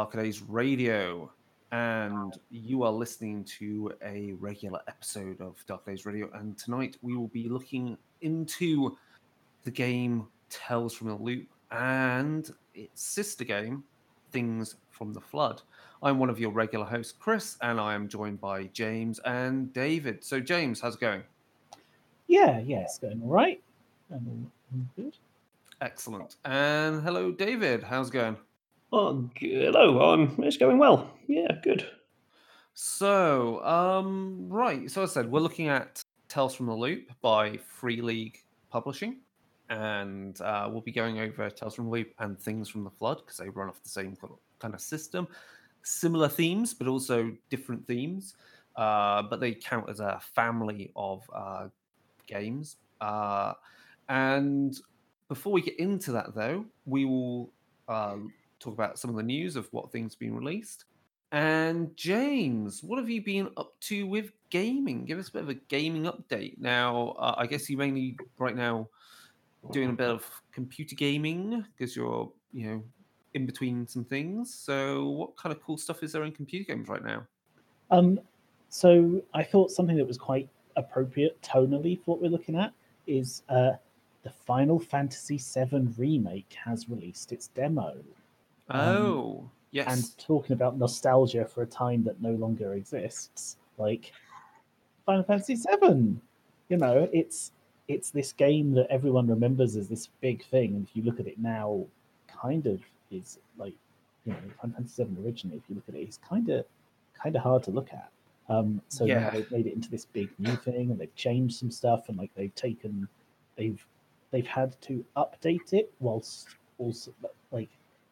welcome to Darker Days Radio. And you are listening to a regular episode of Dark Days Radio. And tonight we will be looking into the game Tales from the Loop and its sister game, Things from the Flood. I'm one of your regular hosts, Chris, and I am joined by James and David. So, James, how's it going? Yeah, yeah, it's going all right. I'm good. Excellent. And hello, David. How's it going? Oh, hello. Um, it's going well. Yeah, good. So, um, right. So, I said, we're looking at Tales from the Loop by Free League Publishing, and uh, we'll be going over Tales from the Loop and Things from the Flood because they run off the same kind of system, similar themes, but also different themes. Uh, but they count as a family of uh, games. Uh, and before we get into that, though, we will uh, talk about some of the news of what things have been released. And James, what have you been up to with gaming? Give us a bit of a gaming update. Now, uh, I guess you mainly right now doing a bit of computer gaming because you're, you know, in between some things. So, what kind of cool stuff is there in computer games right now? Um, so I thought something that was quite appropriate tonally for what we're looking at is uh, the Final Fantasy VII remake has released its demo. Oh, um, yes. And talking about nostalgia for a time that no longer exists, like Final Fantasy VII. You know, it's it's this game that everyone remembers as this big thing, and if you look at it now, kind of is like you know Final Fantasy VII originally. If you look at it, it's kind of kind of hard to look at. Um, so yeah. now they've made it into this big new thing, and they've changed some stuff, and like they've taken, they've they've had to update it whilst also like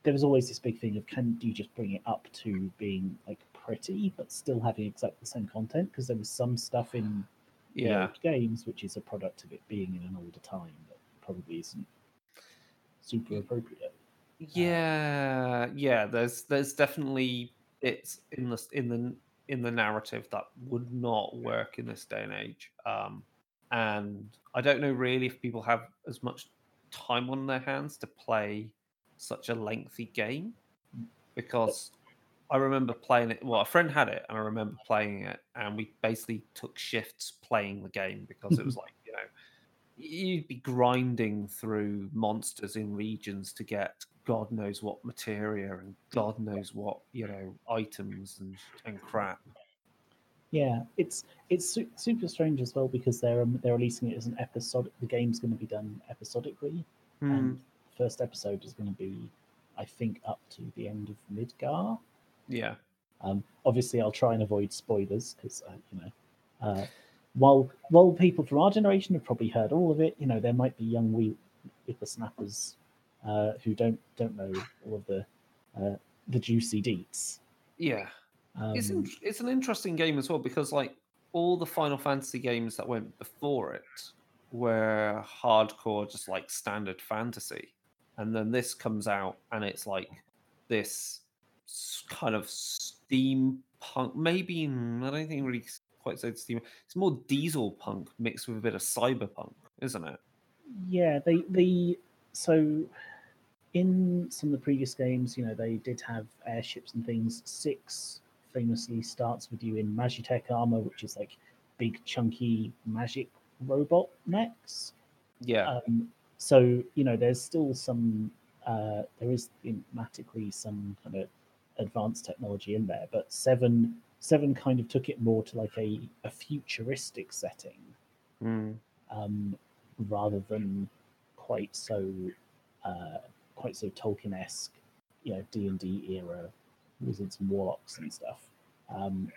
there was always this big thing of can do you just bring it up to being like pretty but still having exactly the same content? Because there was some stuff in yeah. games which is a product of it being in an older time that probably isn't super appropriate. Yeah. Uh, yeah there's there's definitely it's in the in the in the narrative that would not work in this day and age. Um and i don't know really if people have as much time on their hands to play such a lengthy game because I remember playing it. Well, a friend had it, and I remember playing it, and we basically took shifts playing the game because it was like you know you'd be grinding through monsters in regions to get God knows what materia and God knows what you know items and and crap. Yeah, it's it's su- super strange as well because they're um, they're releasing it as an episodic. The game's going to be done episodically, mm. and first episode is going to be, I think, up to the end of Midgar. Yeah. Um, obviously, I'll try and avoid spoilers because uh, you know, uh, while while people from our generation have probably heard all of it, you know, there might be young wee whippersnappers uh, who don't don't know all of the uh, the juicy deets. Yeah, um, it's in, it's an interesting game as well because like all the Final Fantasy games that went before it were hardcore, just like standard fantasy and then this comes out and it's like this kind of steampunk maybe i don't think really quite said steam it's more diesel punk mixed with a bit of cyberpunk isn't it? Yeah they the so in some of the previous games you know they did have airships and things. Six famously starts with you in magitech armor which is like big chunky magic robot necks yeah. Um, so you know, there's still some. Uh, there is thematically some kind of advanced technology in there, but seven seven kind of took it more to like a, a futuristic setting, mm. um, rather than quite so uh, quite so Tolkien esque, you know, D and D era wizards and warlocks and stuff. Um,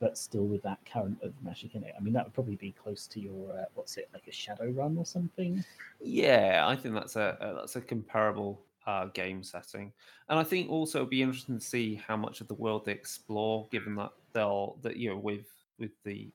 but still with that current of magic in it. I mean, that would probably be close to your uh, what's it like a Shadowrun or something? Yeah, I think that's a, a that's a comparable uh, game setting, and I think also it'd be interesting to see how much of the world they explore, given that they'll that you know with with the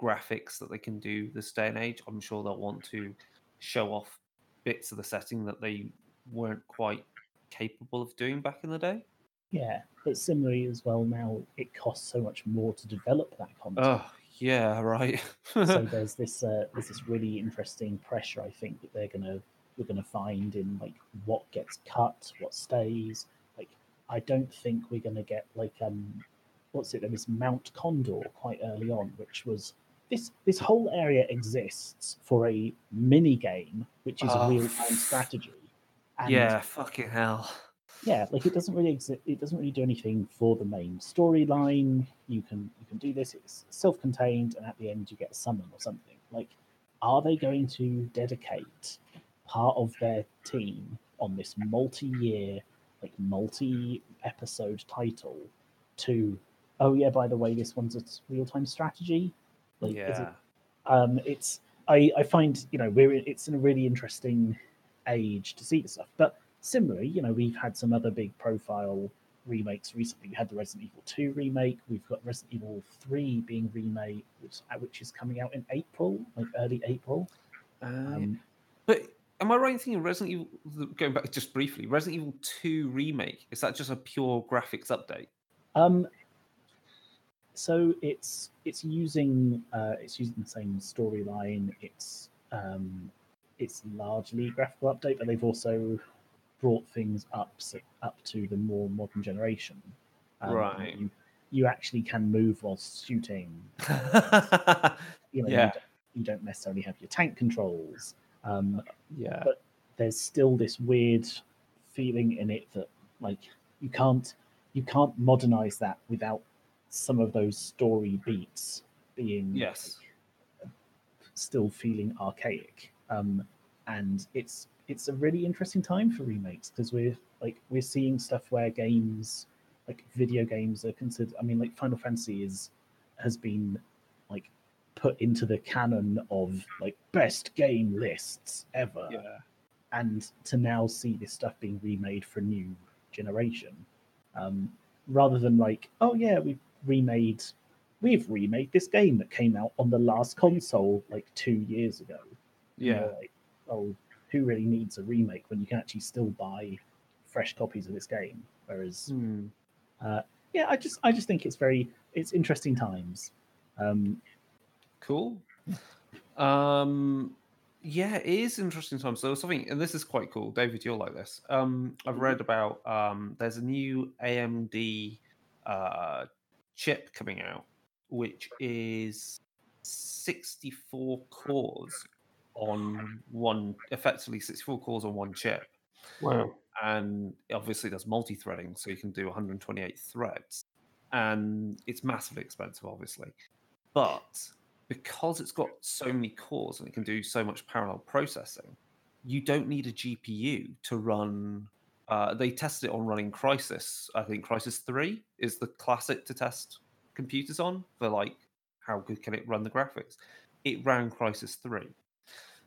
graphics that they can do this day and age. I'm sure they'll want to show off bits of the setting that they weren't quite capable of doing back in the day. Yeah, but similarly as well now, it costs so much more to develop that content. Oh yeah, right. so there's this uh, there's this really interesting pressure I think that they're gonna we're gonna find in like what gets cut, what stays. Like I don't think we're going to get like um, what's it? There was Mount Condor quite early on, which was this this whole area exists for a mini game, which is Oh, a real time strategy. And yeah, fucking hell. Yeah, like it doesn't really exist. It doesn't really do anything for the main storyline. You can you can do this. It's self contained, and at the end you get a summon or something. Like, are they going to dedicate part of their team on this multi year, like multi episode title to? Oh yeah, by the way, this one's a real time strategy. Like, is it yeah. um, it's I, I find you know we're it's in a really interesting age to see this stuff. But similarly, you know, we've had some other big profile remakes recently. We had the Resident Evil 2 remake. We've got Resident Evil 3 being remade, which, uh, which is coming out in April, like early April. Uh, Um, but am I right in thinking Resident Evil, going back just briefly, Resident Evil 2 remake, is that just a pure graphics update? Um, so it's it's using uh, it's using the same storyline. It's um, it's largely graphical update, but they've also brought things up so, up to the more modern generation. Um, Right. You, you actually can move while shooting. You know, Yeah. you, don't, you don't necessarily have your tank controls. Um, yeah. but there's still this weird feeling in it that like you can't you can't modernize that without some of those story beats being Yes. like, still feeling archaic um and it's it's a really interesting time for remakes because we're like we're seeing stuff where games like video games are considered i mean like final fantasy is has been like put into the canon of like best game lists ever Yeah. and to now see this stuff being remade for a new generation um, rather than like oh yeah we've remade we've remade this game that came out on the last console like two years ago You know, Yeah. like oh who really needs a remake when you can actually still buy fresh copies of this game whereas Hmm. uh, yeah i just i just think it's very it's interesting times um, Cool. Um, yeah, it is interesting times. So something, and this is quite cool. David, you'll like this. Um, I've read about um, there's a new AMD uh, chip coming out, which is 64 cores on one, effectively 64 cores on one chip. Wow. and obviously there's multi-threading so you can do 128 threads. And it's massively expensive obviously. But because it's got so many cores and it can do so much parallel processing you don't need a gpu to run uh, they tested it on running Crysis. I think Crysis 3 is the classic to test computers on for like how good can it run the graphics? It ran Crysis 3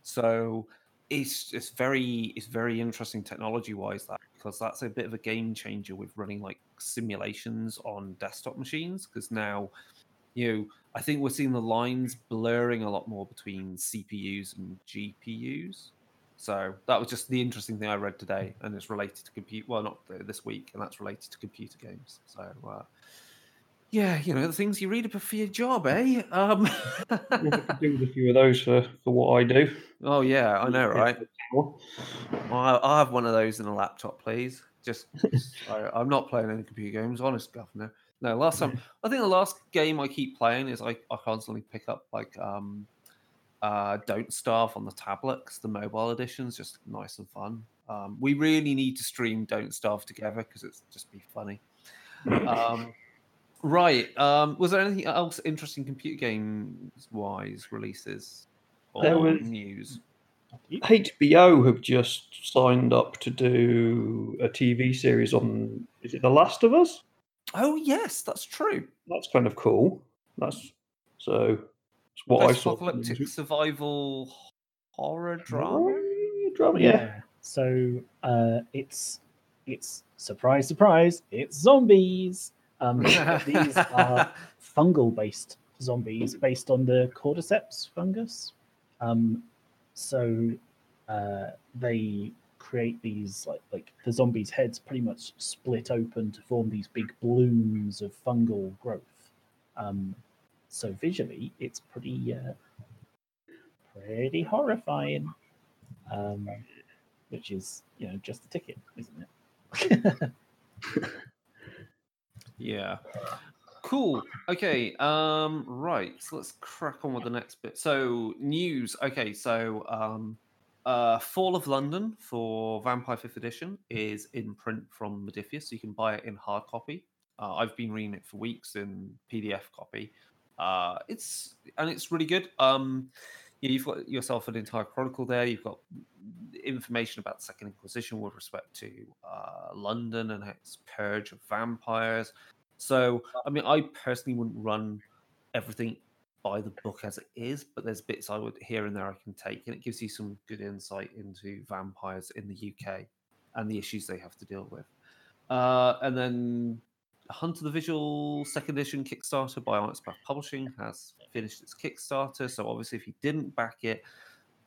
so it's it's very it's very interesting technology wise that because that's a bit of a game changer with running like simulations on desktop machines because now you know i think we're seeing the lines blurring a lot more between cpus and gpus so that was just the interesting thing i read today and it's related to compute well not this week and that's related to computer games. So uh, yeah you know the things you read for your job eh um do with a few of those for, for what I do. oh yeah i know right Well, I'll have one of those in a laptop, please. Just, I, I'm not playing any computer games, honest, governor. No, last time I think the last game I keep playing is I, I constantly pick up like um, uh, Don't Starve on the tablet 'cause the mobile edition's just nice and fun. Um, we really need to stream Don't Starve together because it's just be funny. Um, right. Um, was there anything else interesting computer games wise releases or There was- news? HBO have just signed up to do a TV series on. Is it The Last of Us? Oh yes, that's true. That's kind of cool. That's so. It's what I saw. Post-apocalyptic survival horror drama. Drama, yeah. So uh, it's it's surprise, surprise, it's zombies. Um, these are fungal based zombies based on the cordyceps fungus. Um, so uh, they create these like like the zombies' heads pretty much split open to form these big blooms of fungal growth. Um, so visually, it's pretty uh, pretty horrifying. Um, which is you know just a ticket, isn't it? Yeah. Cool. Okay. Um. Right. So let's crack on with the next bit. So news. Okay. So um, uh, Fall of London for Vampire Fifth Edition is in print from Modiphius, so you can buy it in hard copy. Uh, I've been reading it for weeks in PDF copy. Uh, it's and it's really good. Um, you've got yourself an entire chronicle there. You've got information about the Second Inquisition with respect to uh, London and its purge of vampires. So, I mean, I personally wouldn't run everything by the book as it is, but there's bits I would here and there I can take, and it gives you some good insight into vampires in the UK and the issues they have to deal with. Uh, and then Hunter the Vigil second edition Kickstarter by Onyx Publishing has finished its Kickstarter. So obviously, if you didn't back it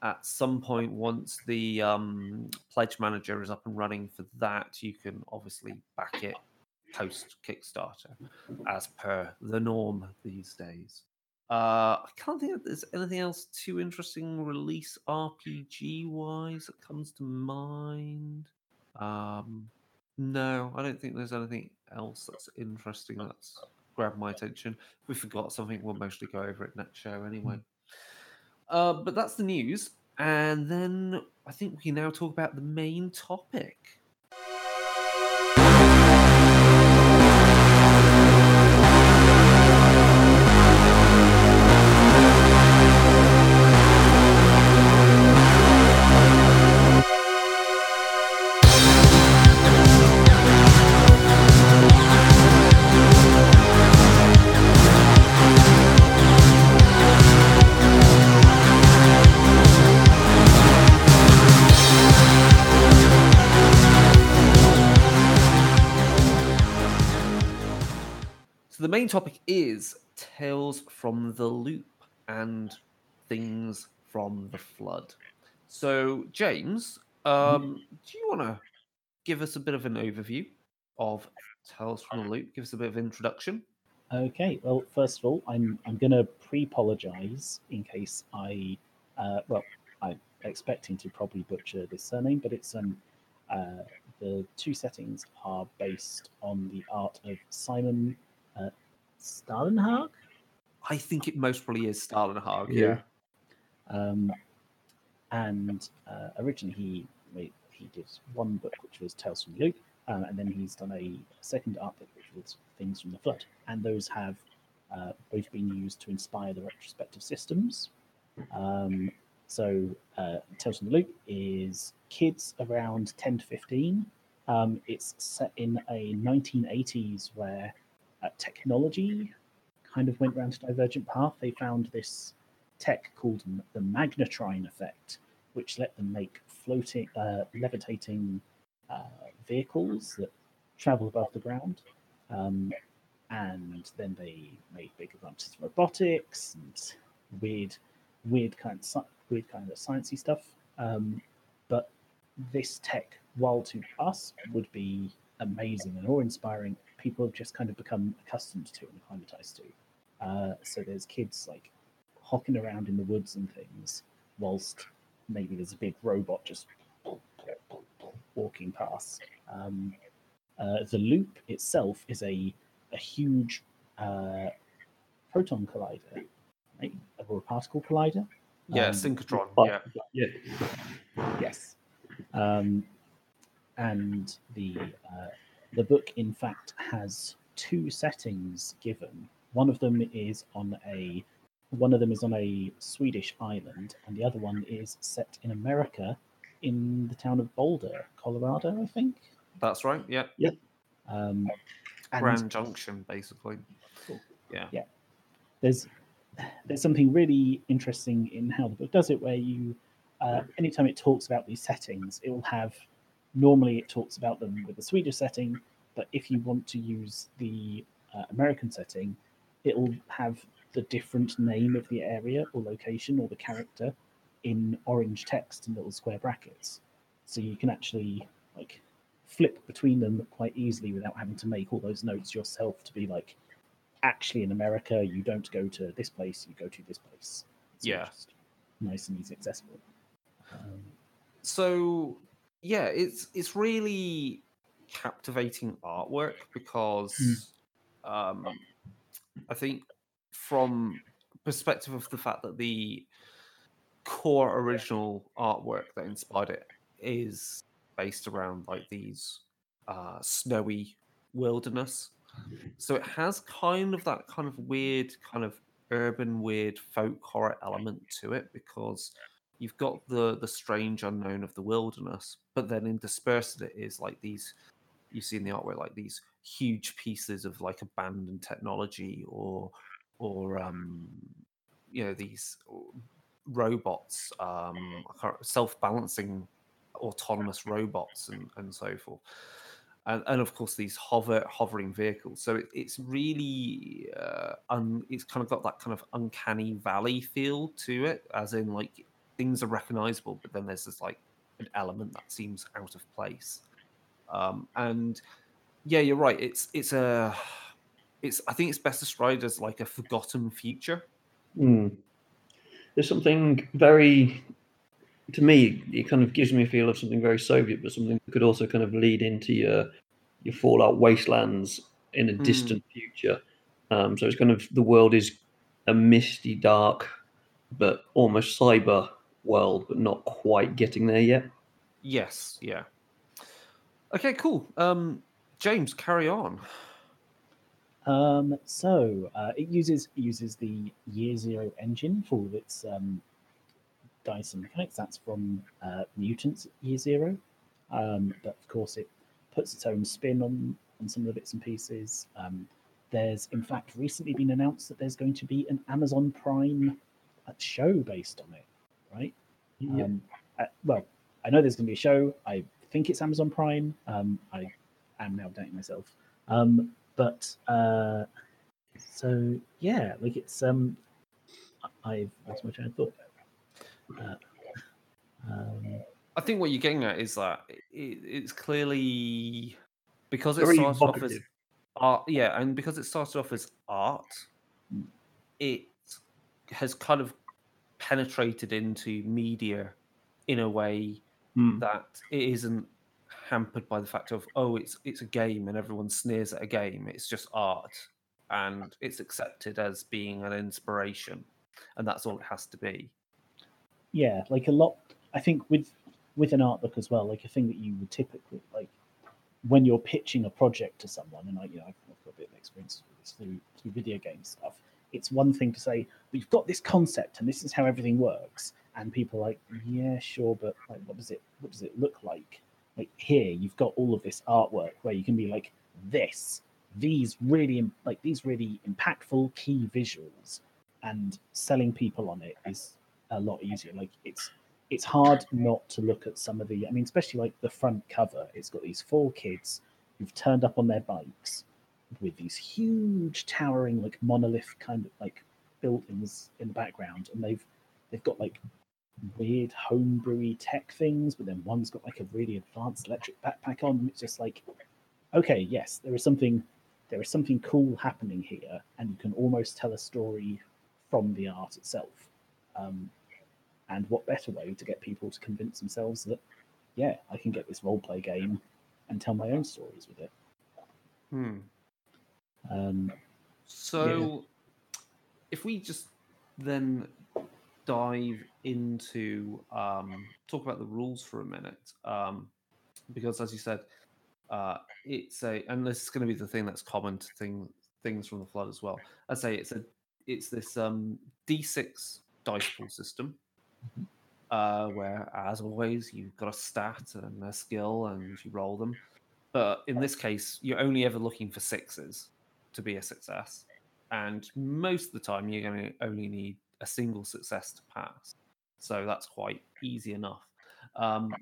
at some point, once the um, pledge manager is up and running for that, you can obviously back it post Kickstarter, as per the norm these days. Uh, I can't think that there's anything else too interesting release RPG wise that comes to mind. Um, no, I don't think there's anything else that's interesting that's grabbed my attention. We forgot something, we'll mostly go over it next show anyway. Uh, but that's the news. And then I think we can now talk about the main topic. Main topic is Tales from the Loop and things from the flood. So, James, um, do you want to give us a bit of an overview of Tales from the Loop? Give us a bit of introduction. Okay, well, first of all, I'm I'm going to pre-apologize in case I, uh, well, I'm expecting to probably butcher this surname, but it's um, uh, the two settings are based on the art of Simon uh, Stalenhag. I think it most probably is Stalinhag. Yeah. Um, and uh, originally he made, he did one book which was Tales from the Loop, uh, and then he's done a second art book which was Things from the Flood, and those have uh, both been used to inspire the retrospective systems. Um, so uh, Tales from the Loop is kids around 10 to 15. Um, it's set in a 1980s where uh, technology kind of went round a divergent path. They found this tech called the magnetrine effect, which let them make floating, uh, levitating uh, vehicles that travel above the ground. Um, and then they made big advances in robotics and weird, weird kind of weird kind of sciencey stuff. Um, but this tech, while to us would be amazing and awe-inspiring, people have just kind of become accustomed to and acclimatized to. Uh, so there's kids like hocking around in the woods and things, whilst maybe there's a big robot just walking past. Um, uh, the loop itself is a a huge uh, proton collider, right? or a particle collider. Yeah, Um, synchrotron. but- Yeah. Yeah. Yes. Um, and the uh, the book, in fact, has two settings given. One of them is on a one of them is on a Swedish island, and the other one is set in America, in the town of Boulder, Colorado, I think. That's right. Yeah. Um, and Grand Junction, basically. Cool. Yeah. there's there's something really interesting in how the book does it, where you uh, anytime it talks about these settings, it will have normally it talks about them with the Swedish setting, but if you want to use the uh, American setting, it will have the different name of the area or location or the character in orange text in little square brackets, so you can actually like flip between them quite easily without having to make all those notes yourself to be like actually in america you don't go to this place you go to this place. It's Yeah. just nice and easy accessible. Um, so yeah it's it's really captivating artwork because um, I think from perspective of the fact that the core original artwork that inspired it is based around like these uh, snowy wilderness. So it has kind of that kind of weird, kind of urban, weird folk horror element to it because you've got the the strange unknown of the wilderness, but then in interspersed it is like these you see in the artwork like these huge pieces of like abandoned technology or or um you know these robots um self-balancing autonomous robots and, and so forth. And, and of course these hover hovering vehicles. So it, it's really uh, un, it's kind of got that kind of uncanny valley feel to it as in like things are recognizable but then there's this like an element that seems out of place um, and yeah you're right it's it's a it's i think it's best described as like a forgotten future Hmm. There's something very, to me, it kind of gives me a feel of something very Soviet, but something that could also kind of lead into your your Fallout wastelands in a Hmm. distant future. Um, so it's kind of the world is a misty, dark, but almost cyber world, but not quite getting there yet. yes yeah okay cool um james carry on Um, so uh, it uses it uses the Year Zero engine for all of its um, dice and mechanics. That's from uh, Mutants Year Zero, um, but of course it puts its own spin on on some of the bits and pieces. Um, there's in fact recently been announced that there's going to be an Amazon Prime uh, show based on it, right? Yep. Um, uh, well, I know there's going to be a show. I think it's Amazon Prime. Um, I am now doubting myself. Um, but uh, so yeah, like it's um, I- I've lost my train of thought. Uh, um, I think what you're getting at is that it, it's clearly because it Very started off as art, yeah, and because it started off as art, Mm. it has kind of penetrated into media in a way Hmm. that it isn't hampered by the fact of oh, it's it's a game and everyone sneers at a game. It's just art, and it's accepted as being an inspiration, and that's all it has to be. yeah, like a lot. I think with with an art book as well, like a thing that you would typically like when you're pitching a project to someone, and I, you know, I've, I've got a bit of experience with this through through video game stuff. It's one thing to say we've got this concept and this is how everything works, and people are like, yeah, sure, but like, what does it what does it look like? Like here, you've got all of this artwork where you can be like this, these really like these really impactful key visuals, and selling people on it is a lot easier. Like it's it's hard not to look at some of the. I mean, especially like the front cover. It's got these four kids who've turned up on their bikes with these huge, towering, like monolith kind of like buildings in the background, and they've they've got like weird homebrewy tech things, but then one's got like a really advanced electric backpack on. And it's just like, okay, yes, there is something there is something cool happening here, and you can almost tell a story from the art itself. Um, and what better way to get people to convince themselves that, yeah, I can get this role play game and tell my own stories with it. Hmm. Um, So, if we just then dive into um, talk about the rules for a minute, um, because as you said, uh, it's a and this is going to be the thing that's common to thing, things from the flood as well. I say it's a it's this um, d6 dice pool system. Uh, where, as always, you've got a stat and a skill, and you roll them. But in this case, you're only ever looking for sixes to be a success. And most of the time, you're going to only need a single success to pass. So that's quite easy enough. Um,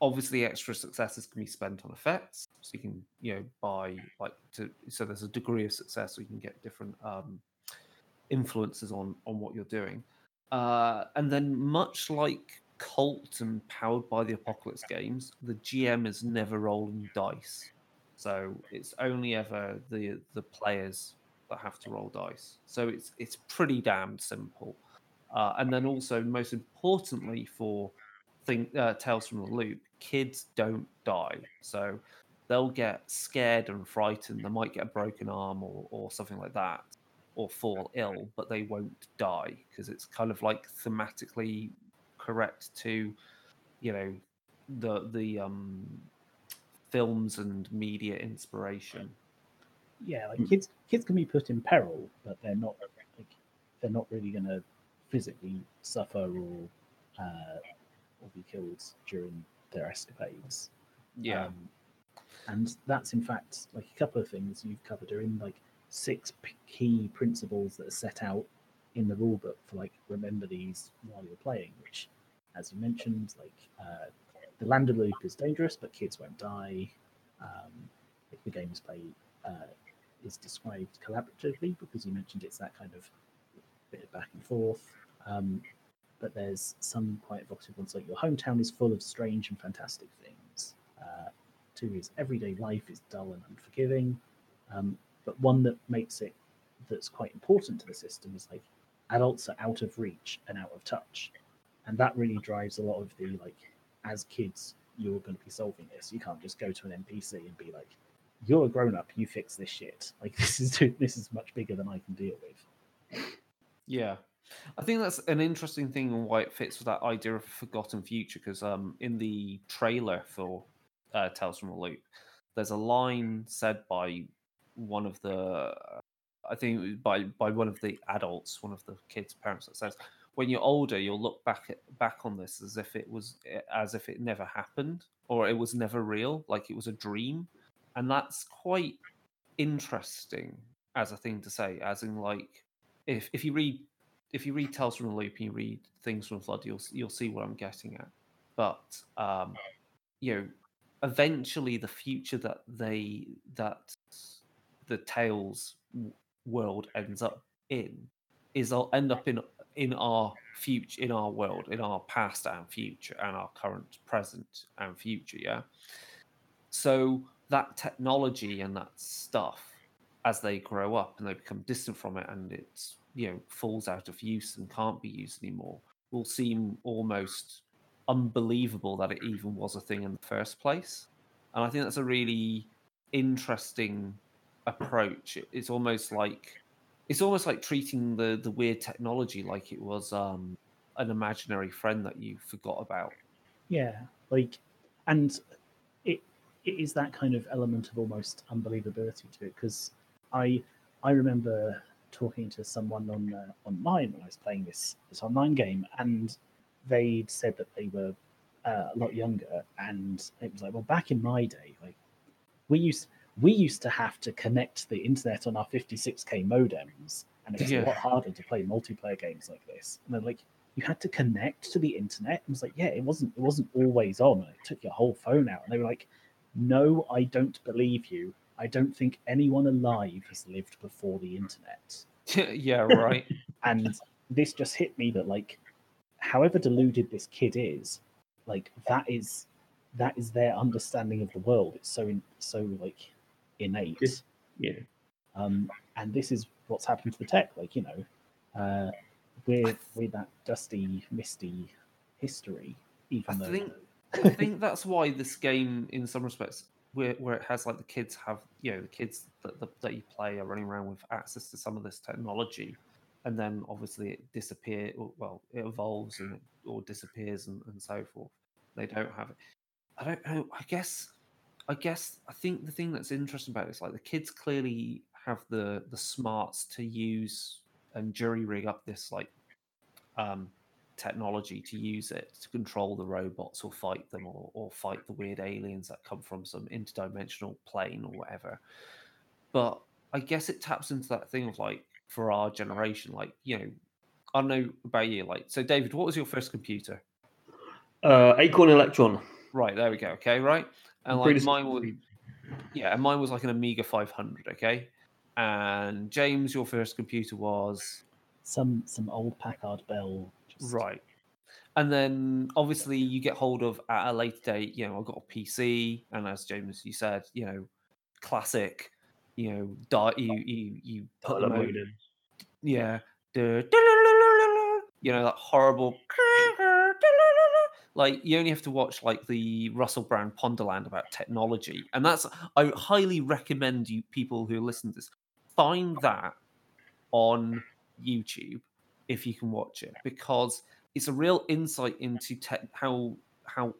obviously, extra successes can be spent on effects. So you can, you know, buy like to. So there's a degree of success, so you can get different um, influences on on what you're doing. Uh, and then, much like Cult and Powered by the Apocalypse games, the GM is never rolling dice. So it's only ever the the players that have to roll dice. So it's it's pretty damn simple. Uh, and then also, most importantly, for thing, uh, Tales from the Loop, kids don't die. So they'll get scared and frightened. They might get a broken arm or, or something like that, or fall ill, but they won't die because it's kind of like thematically correct to, you know, the the um films and media inspiration. Yeah, like Mm. kids kids can be put in peril, but they're not like they're not really going to physically suffer or uh, or be killed during their escapades. Yeah. Um, and that's in fact like a couple of things you've covered are in like six p- key principles that are set out in the rule book for like remember these while you're playing, which, as you mentioned, like uh, the lander loop is dangerous, but kids won't die. Um, like the game is played uh, is described collaboratively because you mentioned it's that kind of bit of back and forth. Um, but there's some quite evocative ones like your hometown is full of strange and fantastic things. Uh, two is everyday life is dull and unforgiving. Um, but one that makes it that's quite important to the system is like adults are out of reach and out of touch. And that really drives a lot of the like as kids, you're going to be solving this. You can't just go to an NPC and be like, "You're a grown up. You fix this shit." Like this is too, this is much bigger than I can deal with. Yeah. I think that's an interesting thing and why it fits with that idea of a forgotten future. Because um, in the trailer for uh, Tales from the Loop, there's a line said by one of the, I think by by one of the adults, one of the kids' parents, that says, "When you're older, you'll look back at, back on this as if it was eh, as if it never happened or it was never real, like it was a dream," and that's quite interesting as a thing to say. As in, like, if if you read if you read Tales from the Loop and you read Things from Flood, you'll you'll see what I'm getting at. But um, you know, eventually the future that they that the Tales world ends up in is I'll end up in in our future in our world in our past and future and our current present and future yeah? So that technology and that stuff as they grow up and they become distant from it and it's you know falls out of use and can't be used anymore will seem almost unbelievable that it even was a thing in the first place. And i think that's a really interesting approach. It's almost like it's almost like treating the the weird technology like it was um an imaginary friend that you forgot about. Yeah, like, and it it is that kind of element of almost unbelievability to it because I I remember talking to someone on uh, online when I was playing this this online game, and they'd said that they were uh, a lot younger, and it was like, well, back in my day, like we used we used to have to connect the internet on our 56k modems, and it was Yeah. a lot harder to play multiplayer games like this. And they're like, you had to connect to the internet. And it was like, yeah, it wasn't it wasn't always on. And It took your whole phone out. And they were like, no, I don't believe you. I don't think anyone alive has lived before the internet. yeah right And this just hit me that like, however deluded this kid is, like that is that is their understanding of the world. It's so so like innate. Yeah. Um, and this is what's happened to the tech. Like you know, uh, we're we're that dusty, misty history. Even I though think I think that's why this game, in some respects, where where it has like the kids have, you know, the kids that that, that you play are running around with access to some of this technology, and then obviously it disappears. Well, it evolves and it, or disappears and, and so forth. They don't have it. I don't know. I guess. I guess I think the thing that's interesting about this, like the kids clearly have the the smarts to use and jury rig up this like um technology to use it to control the robots or fight them or, or fight the weird aliens that come from some interdimensional plane or whatever. But I guess it taps into that thing of like for our generation, like, you know, I don't know about you, like so David, what was your first computer? Uh, Acorn Electron. Right, there we go, okay, right? And like Predecessor mine was yeah, and mine was like an Amiga 500, okay? And James, your first computer was some some old Packard Bell. Just, Right. And then obviously you get hold of at a later date, you know, I've got a PC, and as James you said, you know, classic, you know, di- you you you put Dial-up them out, modem. yeah, the you know that horrible like you only have to watch like the Russell Brand Ponderland about technology, and that's I highly recommend you people who listen to this find that on YouTube if you can watch it because it's a real insight into te- how how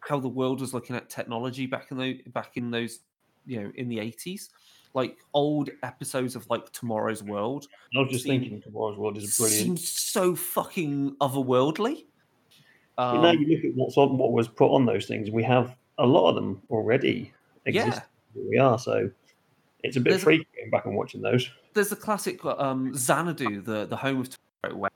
how the world was looking at technology back in the back in those you know in the 80s like old episodes of like tomorrow's world I was just seem- thinking tomorrow's world is brilliant. seems so fucking otherworldly But now Um, you look at what's on, what was put on those things, we have a lot of them already Yeah. exist. where We are so it's a bit There's- freaky going back and watching those. there's the classic um, Xanadu, the the home of tomorrow, where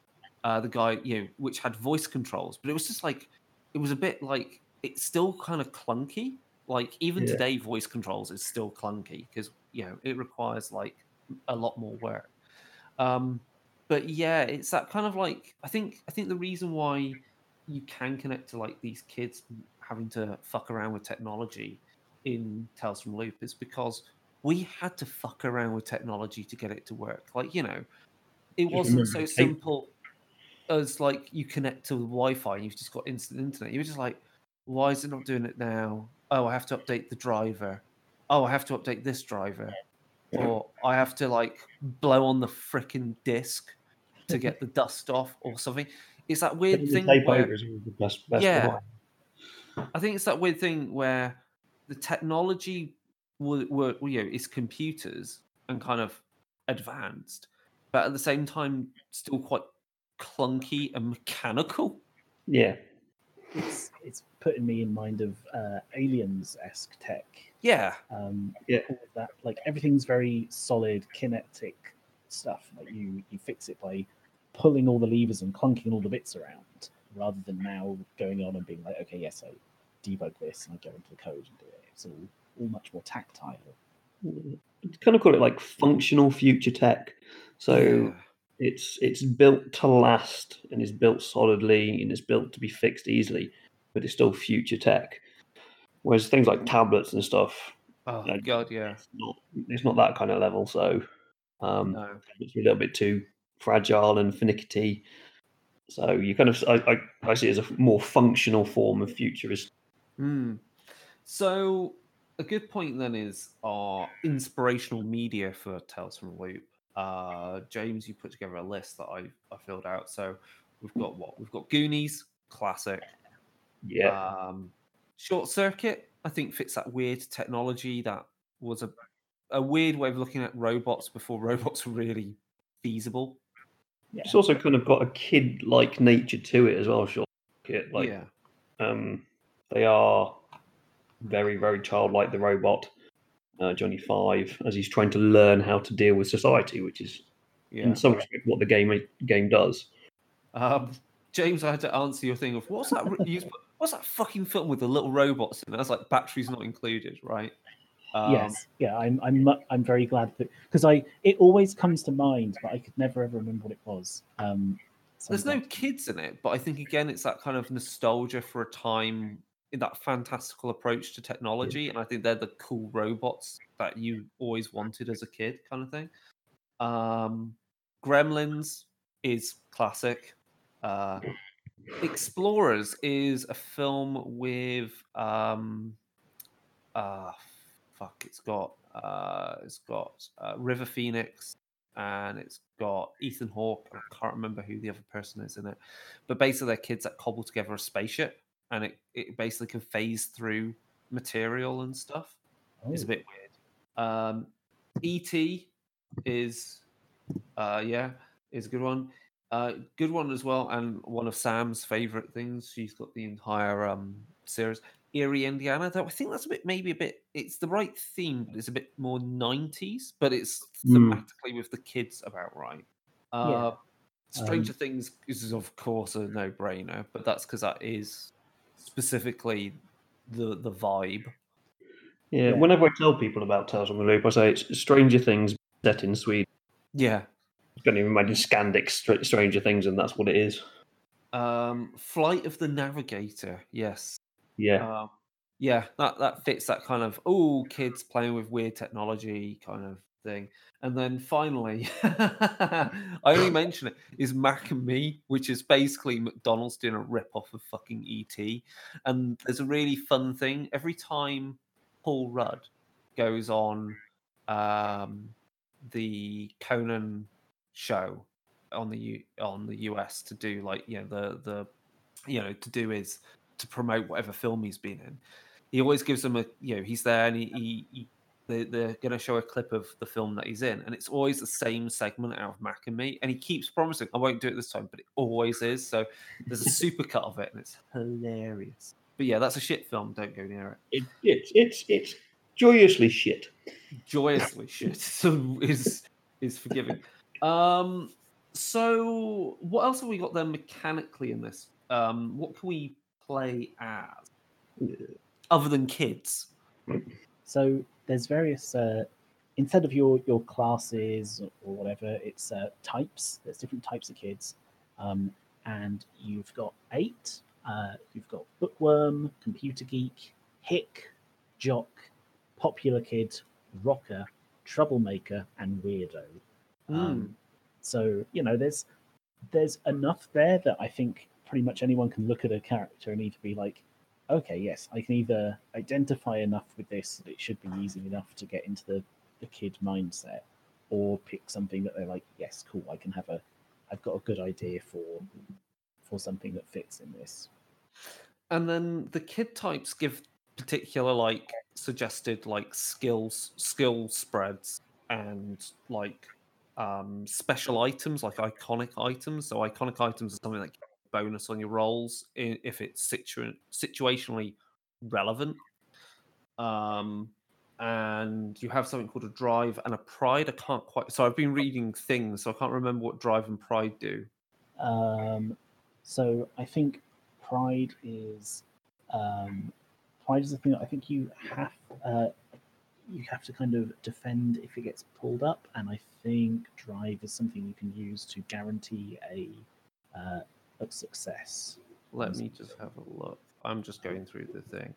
uh, the guy you know, which had voice controls, but it was just like it was a bit like it's still kind of clunky. Like even Yeah. today, voice controls is still clunky because you know it requires like a lot more work. Um, but yeah, it's that kind of like I think I think the reason why you can connect to like these kids having to fuck around with technology in Tales from Loop is because we had to fuck around with technology to get it to work. Like, you know, it wasn't so simple as like you connect to the Wi-Fi and you've just got instant internet. You were just like, why is it not doing it now? Oh, I have to update the driver. Oh, I have to update this driver. Or I have to like blow on the freaking disc to get the dust off or something. It's that weird the thing tape where over is the best, best Yeah. one. I think it's that weird thing where the technology were, were you know, is computers and kind of advanced, but at the same time still quite clunky and mechanical. Yeah, It's it's putting me in mind of uh, aliens esque tech. Yeah, Um, Yeah. all of that like everything's very solid, kinetic stuff. Like you you fix it by pulling all the levers and clunking all the bits around, rather than now going on and being like, okay, yes, I debug this and I go into the code and do it. It's all all much more tactile. kind of call it like functional future tech. So yeah. it's it's built to last and is built solidly and is built to be fixed easily, but it's still future tech. Whereas things like tablets and stuff, Oh Yeah. god, yeah. it's not it's not that kind of level. So um, No. it's a little bit too fragile and finicky. So you kind of I, I, I see it as a more functional form of futurist. Hmm. So a good point then is our inspirational media for Tales from the Loop. Uh, James, you put together a list that I, I filled out. So we've got what? We've got Goonies, classic. Yeah, Um, Short Circuit, I think fits that weird technology that was a a weird way of looking at robots before robots were really feasible. Yeah. it's also kind of got a kid-like nature to it as well. Sure, like yeah, um, they are very very childlike. The robot, uh, Johnny Five, as he's trying to learn how to deal with society, which is yeah. in some respect what the game game does. Um, James, I had to answer your thing of what's that? what's that fucking film with the little robots in it? That's like batteries not included, right? Um, yes, yeah, I'm I'm I'm very glad that because I it always comes to mind, but I could never ever remember what it was. Um, There's no kids in it, but I think again it's that kind of nostalgia for a time in that fantastical approach to technology, and I think they're the cool robots that you always wanted as a kid, kind of thing. Um, Gremlins is classic. Uh, Explorers is a film with um, uh, fuck, it's got uh, it's got uh, River Phoenix and it's got Ethan Hawke. I can't remember who the other person is in it, but basically they're kids that cobble together a spaceship, and it, it basically can phase through material and stuff. It's a Oh, bit weird. Um, E.T. is, uh, yeah, is a good one. Uh, good one as well, and one of Sam's favorite things. She's got the entire um series. Eerie, Indiana. Though I think that's a bit, maybe a bit. It's the right theme, but it's a bit more '90s. But it's Mm. thematically with the kids about right. Uh, Yeah. Stranger Um, Things is of course a no-brainer, but that's because that is specifically the the vibe. Yeah, Yeah. whenever I tell people about Tales from the Loop, I say it's Stranger Things set in Sweden. Yeah. You can even imagine Scandic Str- Stranger Things, and that's what it is. Um, Flight of the Navigator. Yes. Yeah, Um, yeah, that that fits that kind of oh kids playing with weird technology kind of thing. And then finally, I only mention it is Mac and Me, which is basically McDonald's doing a rip off of fucking ET. And there's a really fun thing every time Paul Rudd goes on um, the Conan show on the U- on the US to do like you know the the you know to do is to promote whatever film he's been in. He always gives them a you know he's there and he, he, he they, they're going to show a clip of the film that he's in, and it's always the same segment out of Mac and Me, and he keeps promising, "I won't do it this time," but it always is. So there's a super cut of it, and it's hilarious. But yeah, that's a shit film. Don't go near it. it it's it's it's joyously shit. Joyously shit so is is forgiving. Um, so what else have we got then mechanically in this? Um, what can we play as other than kids? So there's various uh, instead of your your classes or whatever, it's uh, types. There's different types of kids, um, and you've got eight. Uh, you've got bookworm, computer geek, hick, jock, popular kid, rocker, troublemaker, and weirdo. Um, so you know, there's there's enough there that I think pretty much anyone can look at a character and either be like, okay, yes, I can either identify enough with this that it should be easy enough to get into the, the kid mindset, or pick something that they're like, yes, cool, I can have a, I've got a good idea for, for something that fits in this. And then the kid types give particular like suggested like skills skill spreads and like um special items like iconic items so iconic items are something like bonus on your rolls if it's situ- situationally relevant. Um and you have something called a drive and a pride. I can't quite so i've been reading things so i can't remember what drive and pride do. Um, so I think pride is um, pride is the thing that I think you have uh, you have to kind of defend if it gets pulled up, and I think drive is something you can use to guarantee a uh, a success. Let me just have a look. I'm just going through the thing.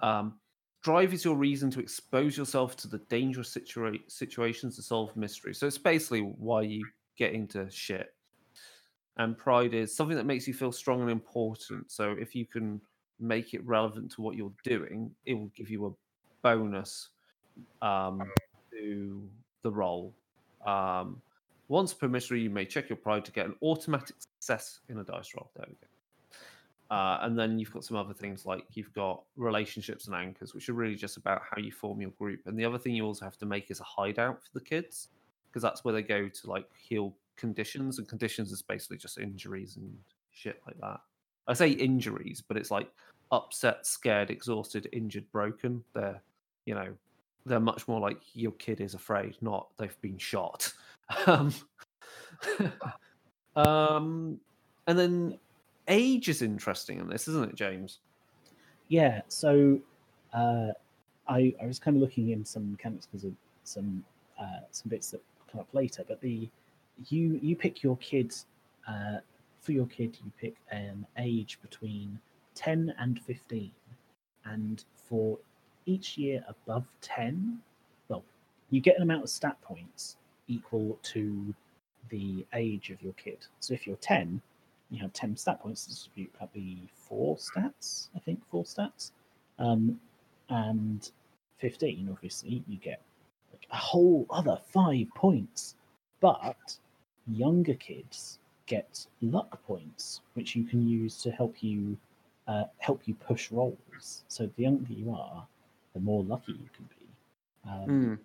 Um, drive is your reason to expose yourself to the dangerous situa- situations to solve mysteries. So it's basically why you get into shit. And pride is something that makes you feel strong and important. So if you can make it relevant to what you're doing, it will give you a bonus um, to the role. Um, once per mystery, you may check your pride to get an automatic success in a dice roll. There we go. Uh, and then you've got some other things like you've got relationships and anchors, which are really just about how you form your group. And the other thing you also have to make is a hideout for the kids, because that's where they go to like heal conditions. And conditions is basically just injuries and shit like that. I say injuries, but it's like upset, scared, exhausted, injured, broken. They're, you know, they're much more like your kid is afraid, not they've been shot. um, um, and then age is interesting in this, isn't it, James? Yeah. So uh, I I was kind of looking in some mechanics because of some uh, some bits that come up later, but the you you pick your kid uh, for your kid you pick an age between 10 and 15 and for each year above 10 well you get an amount of stat points equal to the age of your kid. So if you're 10 you have 10 stat points to distribute. That'd be four stats i think four stats. Um, and 15 obviously you get like a whole other five points. But younger kids get luck points, which you can use to help you uh, help you push rolls. So the younger you are, the more lucky you can be. Um,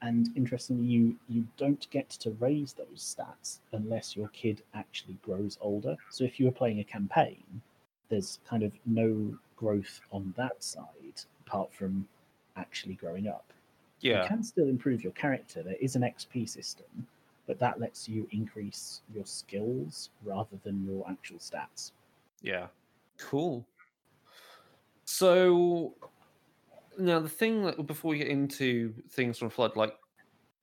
And interestingly, you you don't get to raise those stats unless your kid actually grows older. So if you were playing a campaign, there's kind of no growth on that side apart from actually growing up. Yeah. You can still improve your character. There is an XP system, but that lets you increase your skills rather than your actual stats. Yeah. Cool. So now the thing that before we get into things from Flood, like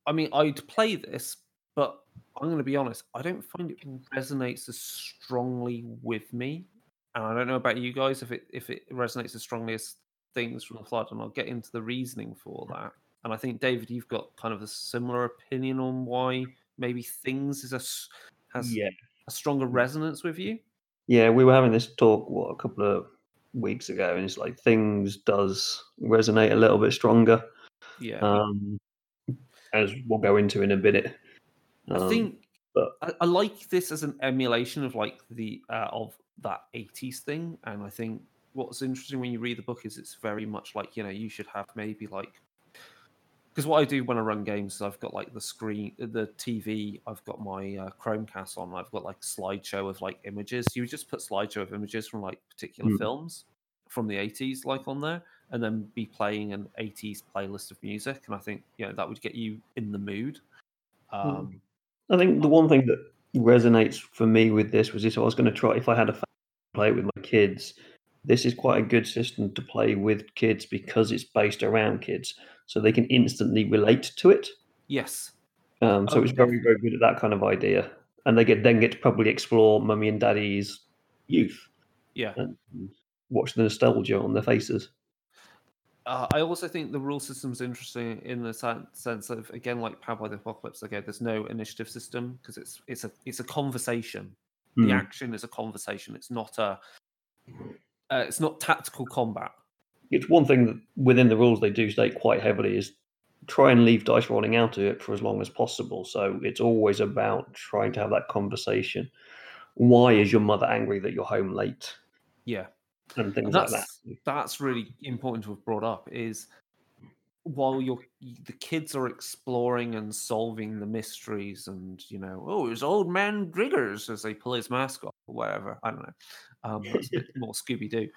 I mean, I'd play this, but I'm gonna be honest, I don't find it resonates as strongly with me. And I don't know about you guys if it if it resonates as strongly as things from the flood, and I'll get into the reasoning for that. and I think David, you've got kind of a similar opinion on why maybe things is a has Yeah. a stronger resonance with you. Yeah, we were having this talk what a couple of weeks ago, and it's like things does resonate a little bit stronger, Yeah, um, as we'll go into in a minute. I Um, think but- I, I like this as an emulation of like the uh, of that 80s thing and i think what's interesting when you read the book is it's very much like you know you should have maybe like because what i do when i run games is i've got like the screen the tv i've got my uh, chromecast on i've got like slideshow of like images. You would just put slideshow of images from like particular Mm. films from the 80s like on there and then be playing an 80s playlist of music and i think you know that would get you in the mood. Um I think the one thing that resonates for me with this was if I was going to try, if I had a play it with my kids, this is quite a good system to play with kids because it's based around kids, so they can instantly relate to it. yes Um, so Oh, it's very, very good at that kind of idea, and they get then get to probably explore mummy and daddy's youth yeah and watch the nostalgia on their faces. Uh, I also think the rule system's interesting in the sense of again, like Powered by the Apocalypse. Again, there's no initiative system because it's it's a it's a conversation. The Mm. action is a conversation. It's not a uh, it's not tactical combat. It's one thing that within the rules they do state quite heavily is try and leave dice rolling out of it for as long as possible. So it's always about trying to have that conversation. Why is your mother angry that you're home late? Yeah, And things and like that's that. that's really important to have brought up. Is while you're the kids are exploring and solving the mysteries, and you know, oh, it's old man Griggers as they pull his mask off or whatever. I don't know. Um, it's a bit more Scooby Doo,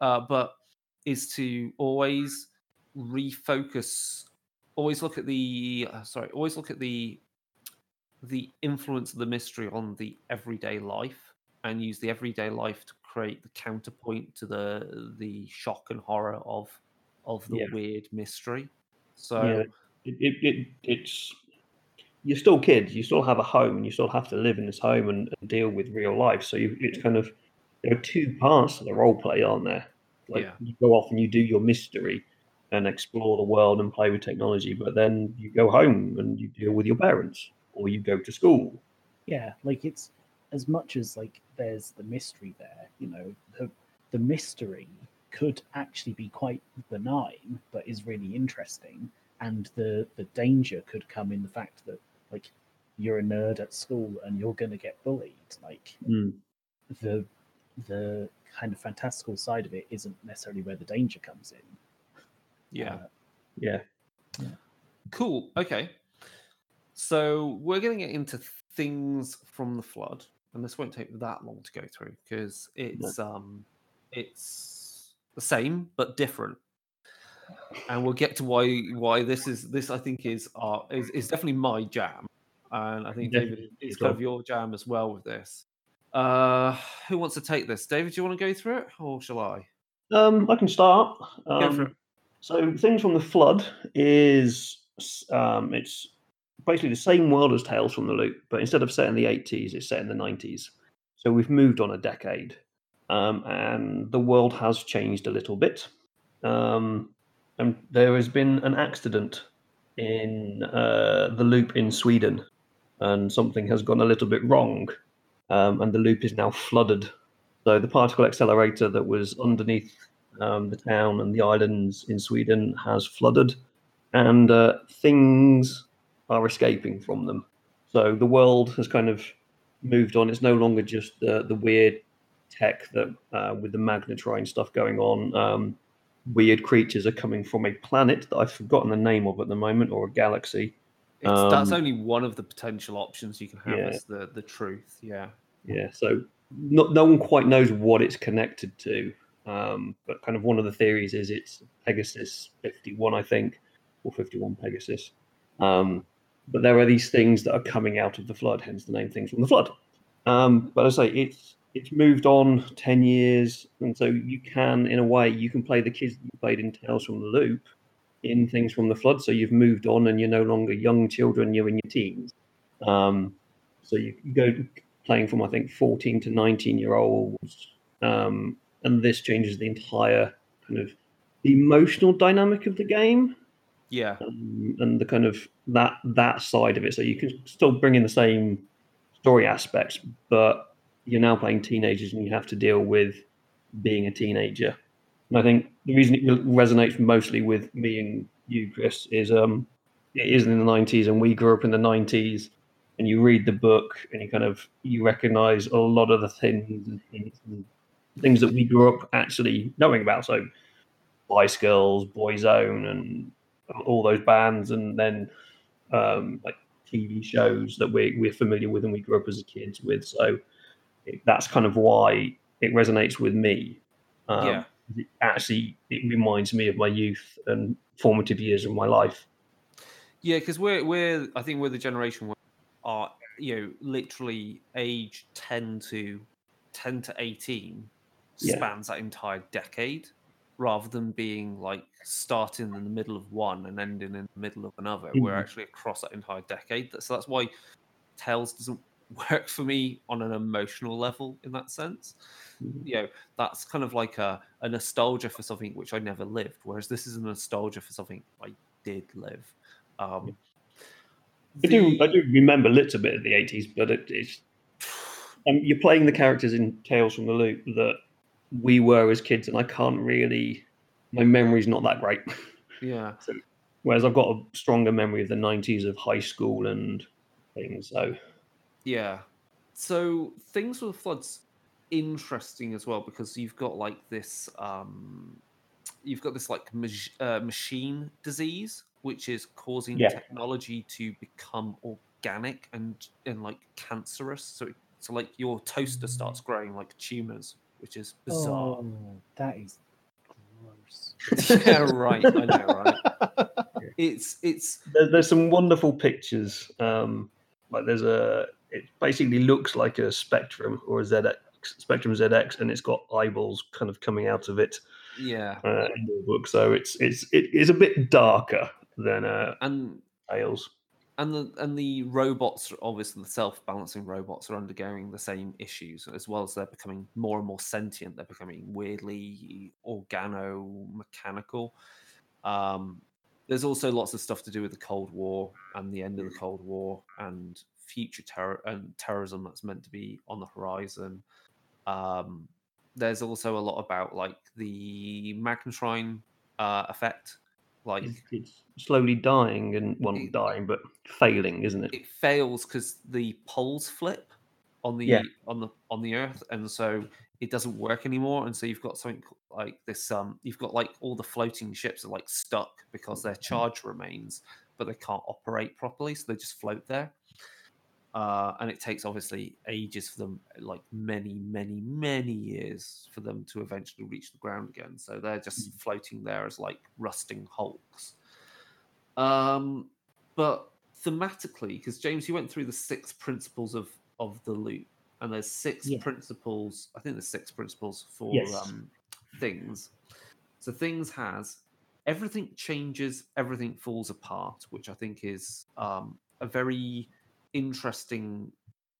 uh, but is to always refocus, always look at the uh, sorry, always look at the the influence of the mystery on the everyday life, and use the everyday life to create the counterpoint to the the shock and horror of of the Yeah. weird mystery. So Yeah. It, it, it, it's you're still kids. You still have a home, and you still have to live in this home and, and deal with real life. So you, it's kind of there are two parts to the role play, aren't there? Like Yeah. you go off and you do your mystery and explore the world and play with technology, but then you go home and you deal with your parents or you go to school. yeah like it's as much as like there's the mystery there you know the the mystery could actually be quite benign but is really interesting and the the danger could come in the fact that like you're a nerd at school and you're going to get bullied like hmm. the the kind of fantastical side of it isn't necessarily where the danger comes in yeah, Uh, Yeah. cool. Okay, so we're going to get into things from the flood, and this won't take that long to go through because it's um it's the same but different. And we'll get to why why this is this I think is uh is, is definitely my jam. And I think David Definitely, it's kind of your jam as well with this. Uh who wants to take this? David, do you want to go through it or shall I? Um, I can start. Go for Um, it. So things from the flood is um, it's basically the same world as Tales from the Loop, but instead of set in the 80s, it's set in the 90s. So we've moved on a decade, um, and the world has changed a little bit. Um, and there has been an accident in uh, the loop in Sweden, and something has gone a little bit wrong, um, and the loop is now flooded. So the particle accelerator that was underneath um, the town and the islands in Sweden has flooded, and uh, things are escaping from them. So the world has kind of moved on. It's no longer just the, the weird tech that uh, with the magnetrine stuff going on. Um, weird creatures are coming from a planet that I've forgotten the name of at the moment, or a galaxy. It's, that's um, only one of the potential options you can have yeah. the the truth. Yeah. Yeah, so not, no one quite knows what it's connected to. Um, but kind of one of the theories is it's Pegasus 51, I think, or 51 Pegasus. Um, but there are these things that are coming out of the flood, hence the name Things from the Flood. Um, but as I say, it's it's moved on 10 years, and so you can, in a way, you can play the kids that you played in Tales from the Loop in Things from the Flood. So you've moved on, and you're no longer young children; you're in your teens. Um, so you go playing from I think 14 to 19 year olds, um, and this changes the entire kind of emotional dynamic of the game. Yeah. um, and the kind of that that side of it. So you can still bring in the same story aspects, but you're now playing teenagers and you have to deal with being a teenager. And I think the reason it resonates mostly with me and you, Chris, is um, it is in the '90s, and we grew up in the '90s. And you read the book, and you kind of you recognise a lot of the things and things, that we grew up actually knowing about. So, Spice Girls, Boyzone, and all those bands, and then um, like TV shows that we're, we're familiar with and we grew up as kids with. So it, that's kind of why it resonates with me. Um, Yeah. It actually, it reminds me of my youth and formative years of my life. Yeah, because we're we're I think we're the generation where are you know literally age ten to ten to eighteen Yeah. spans that entire decade, rather than being like starting in the middle of one and ending in the middle of another. We're Mhm. actually across that entire decade. So that's why Tales doesn't work for me on an emotional level in that sense. You know, that's kind of like a, a nostalgia for something which I never lived, whereas this is a nostalgia for something I did live. Um, I do, I do remember a little bit of the 80s, but it, it's um, you're playing the characters in Tales from the Loop that we were as kids, and I can't really, my memory's not that great. yeah. Whereas I've got a stronger memory of the 90s of high school and things. So, Yeah. So things with floods interesting as well because you've got like this um you've got this like mach- uh, machine disease which is causing Yeah. technology to become organic and and like cancerous so it, so like your toaster starts growing like tumors which is bizarre Oh, that is gross. yeah right i know right it's it's there, there's some wonderful pictures. Um, like there's a, it basically looks like a Spectrum or is that a ZX, Spectrum ZX, and it's got eyeballs kind of coming out of it yeah uh, in the book. So it's it's it is a bit darker than uh, and Tales. and the and the robots, obviously the self-balancing robots, are undergoing the same issues as well as they're becoming more and more sentient. They're becoming weirdly organo-mechanical. Um, there's also lots of stuff to do with the Cold War and the end of the Cold War and future terror and terrorism that's meant to be on the horizon. Um, there's also a lot about like the Magnetron uh, effect, like It's, it's slowly dying and well, It- dying, but failing, isn't it? it fails because the poles flip on the Yeah. on the on the earth and so it doesn't work anymore and so you've got something like this um you've got like all the floating ships are like stuck because their charge remains but they can't operate properly so they just float there uh, and it takes obviously ages for them like many many many years for them to eventually reach the ground again so they're just floating there as like rusting hulks um but thematically because james you went through the six principles of of the loop and there's six Yeah. principles i think there's six principles for Yes. um things so things has everything changes everything falls apart which i think is um a very interesting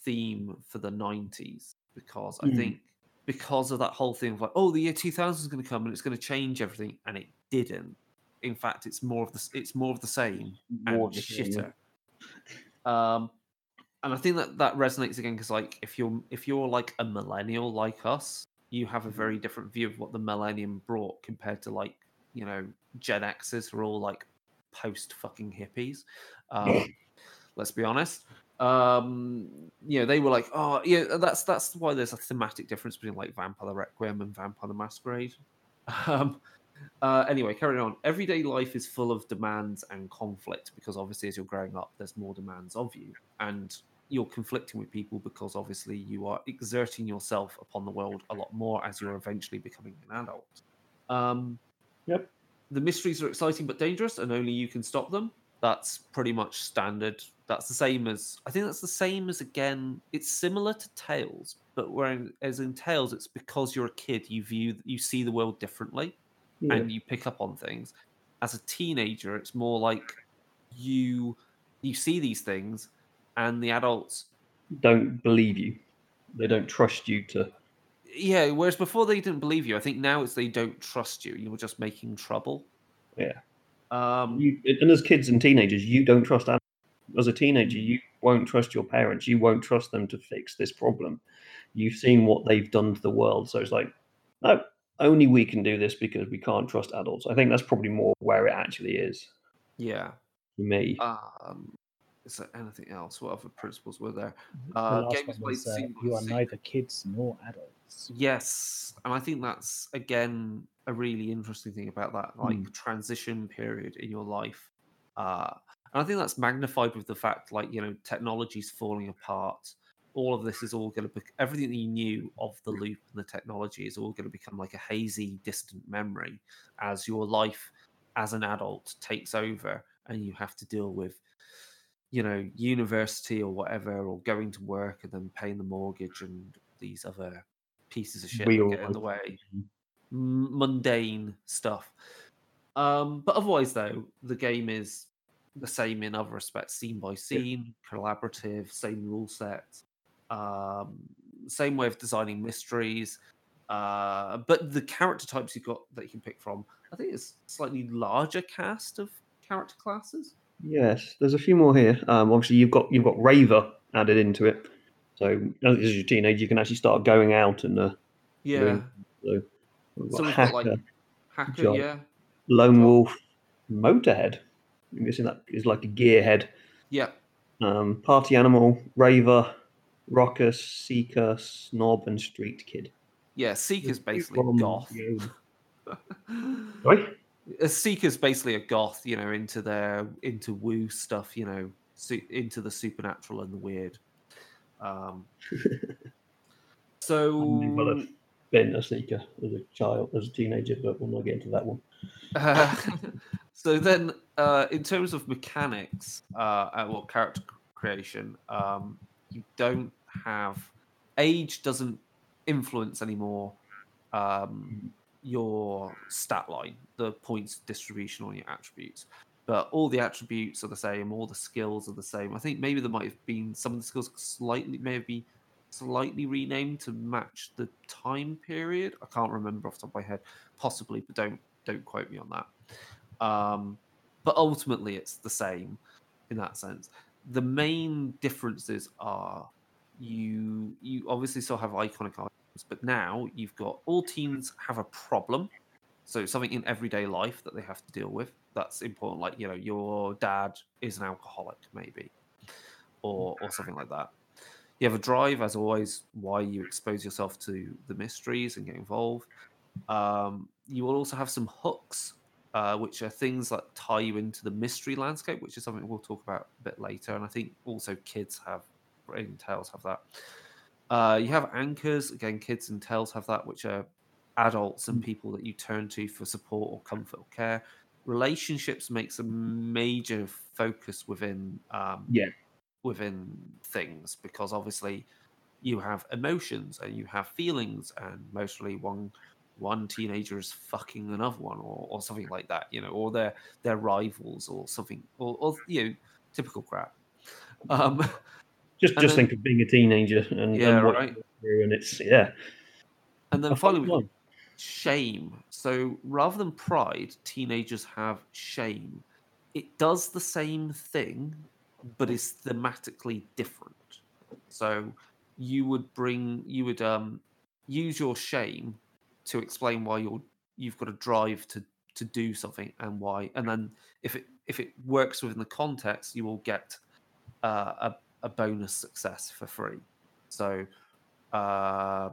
theme for the 90s because i Mm. think because of that whole thing of like oh the year 2000 is going to come and it's going to change everything and it didn't in fact it's more of the it's more of the same and More same, shitter. Um, and I think that that resonates again because like if you're if you're like a millennial like us, you have a very different view of what the millennium brought compared to like you know Gen X's who are all like post fucking hippies. Um, let's be honest. Um, you know, they were like, oh, yeah, that's that's why there's a thematic difference between like Vampire the Requiem and Vampire the Masquerade. Um, uh, anyway, carrying on. Everyday life is full of demands and conflict because obviously, as you're growing up, there's more demands of you, and you're conflicting with people because obviously you are exerting yourself upon the world a lot more as you're eventually becoming an adult. Um, Yep. The mysteries are exciting but dangerous, and only you can stop them. That's pretty much standard. That's the same as I think that's the same as again. It's similar to Tales, but whereas in Tales, it's because you're a kid, you view you see the world differently Yeah. and you pick up on things. As a teenager, it's more like you you see these things, and the adults, don't believe you. They don't trust you to. yeah. Whereas before they didn't believe you, I think now it's they don't trust you. You're just making trouble. Yeah. Um, You, and as kids and teenagers, you don't trust adults. As a teenager, you won't trust your parents. You won't trust them to fix this problem. You've seen what they've done to the world, so it's like, no, only we can do this because we can't trust adults. I think that's probably more where it actually is yeah. for me. Um, is there anything else? What other principles were there? The Uh, last games one played was, uh, you are neither kids nor adults. Yes, and I think that's again a really interesting thing about that like transition period in your life. Uh, and I think that's magnified with the fact, like you know, technology's falling apart. All of this is all going to be everything that you knew of the loop and the technology is all going to become like a hazy, distant memory as your life as an adult takes over, and you have to deal with, you know, university or whatever, or going to work and then paying the mortgage and these other pieces of shit Real get in the way mundane stuff. Um, but otherwise, though, the game is the same in other respects: scene by scene, collaborative, same rule set, um, same way of designing mysteries. Uh, but the character types you've got that you can pick from, I think it's slightly larger cast of character classes. Yes, there's a few more here. Um, obviously, you've got you've got Raver added into it. So as a teenager, you can actually start going out and uh, Yeah. Doing- so we've So got we've Hacker, got like hacker, John. yeah, Lone John. Wolf, Motorhead. I'm guessing that is like a gearhead. yeah, Um, Party Animal, Raver, Rocker, Seeker, Snob, and Street Kid. yeah. Seeker's basically goth. Sorry? a seeker's basically a goth, you know, into their into woo stuff, you know, into the supernatural and the weird. Um, so I've been a Seeker as a child, as a teenager, but we'll not get into that one. Uh, so then, uh, in terms of mechanics, uh, and what character creation, um, you don't have age doesn't influence anymore um, your stat line, the points distribution on your attributes. But all the attributes are the same, all the skills are the same. I think maybe there might have been some of the skills slightly, maybe slightly renamed to match the time period. I can't remember off the top of my head, possibly, but don't don't quote me on that. Um, but ultimately, it's the same in that sense. The main differences are you you obviously still have iconic items, but now you've got all teams have a problem. So something in everyday life that they have to deal with. That's important. Like you know, your dad is an alcoholic, maybe, or or something like that. You have a drive, as always. Why you expose yourself to the mysteries and get involved. Um, you will also have some hooks, uh, which are things that tie you into the mystery landscape, which is something we'll talk about a bit later. And I think also kids have, in Tales have that. Uh, you have anchors. Again, kids and Tales have that, which are adults and people that you turn to for support or comfort or care. Relationships makes a major focus within um, Yeah. within things because obviously you have emotions and you have feelings and mostly one one teenager is fucking another one or, or something like that you know or they're they're rivals or something or, or you know typical crap um Just just then- think of being a teenager and, Yeah, and right. you go through, and it's yeah. and then finally got shame. So rather than pride teenagers have shame. It does the same thing but is thematically different. So you would bring you would um use your shame to explain why you're you've got a drive to to do something and why and then if it if it works within the context you will get uh, a, a bonus success for free. So uh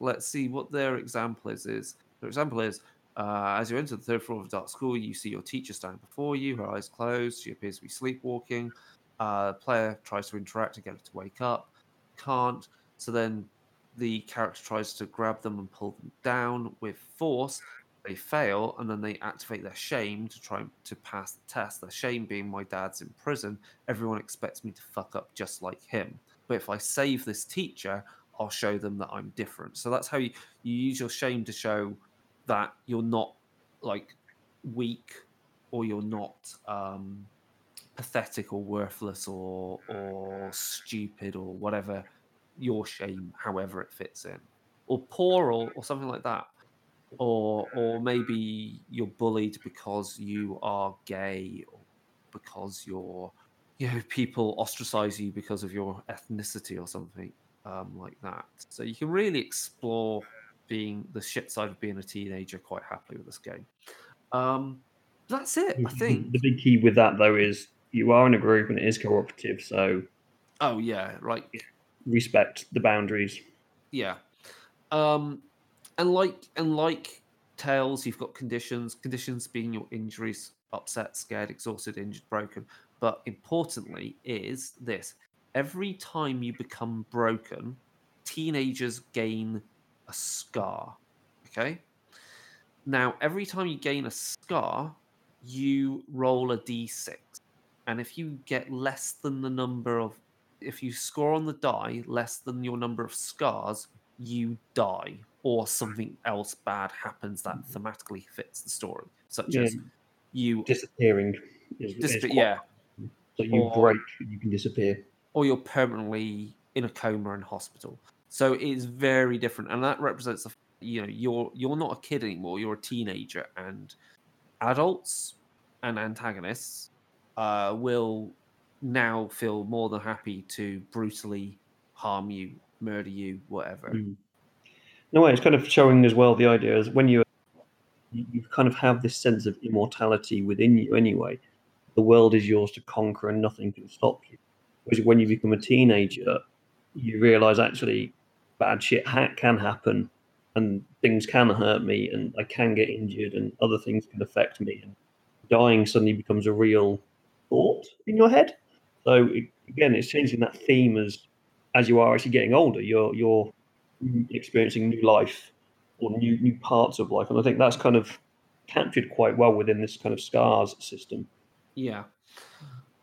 let's see what their example is is their example is uh, as you enter the third floor of a dark school you see your teacher standing before you her eyes closed she appears to be sleepwalking. Uh, player tries to interact to get her to wake up can't. So then the character tries to grab them and pull them down with force. They fail and then they activate their shame to try to pass the test their shame being my dad's in prison. Everyone expects me to fuck up just like him. But if i save this teacher i'll show them that i'm different. So that's how you, you use your shame to show that you're not like weak or you're not um, pathetic or worthless or or stupid or whatever your shame however it fits in. Or poor or, or something like that. Or or maybe you're bullied because you are gay, or because you're you know people ostracize you because of your ethnicity or something um, like that. So you can really explore being the shit side of being a teenager quite happily with this game. Um, that's it, I think. The big key with that though is you are in a group and it is cooperative, so Oh yeah, right. respect the boundaries. Yeah. Um, and like and like Tales, you've got conditions. Conditions being your injuries, upset, scared, exhausted, injured, broken. But importantly, is this: every time you become broken, teenagers gain a scar. Okay. Now, every time you gain a scar, you roll a d6, and if you get less than the number of, if you score on the die less than your number of scars, you die, or something else bad happens that mm-hmm. thematically fits the story, such Yeah. as you Disappearing is, Dis- is quite- yeah, So you Or- break, you can disappear. Or you're permanently in a coma in hospital. So it's very different, and that represents the you know you're you're not a kid anymore. You're a teenager, and adults and antagonists uh, will now feel more than happy to brutally harm you, murder you, whatever. Mm. A way, it's kind of showing as well the idea is when you you kind of have this sense of immortality within you anyway. The world is yours to conquer, and nothing can stop you. Whereas when you become a teenager, you realize actually bad shit ha- can happen, and things can hurt me, and I can get injured, and other things can affect me, and dying suddenly becomes a real thought in your head. So it, again, it's changing that theme as as you are actually getting older. You're you're experiencing new life or new new parts of life, and I think that's kind of captured quite well within this kind of scars system. Yeah.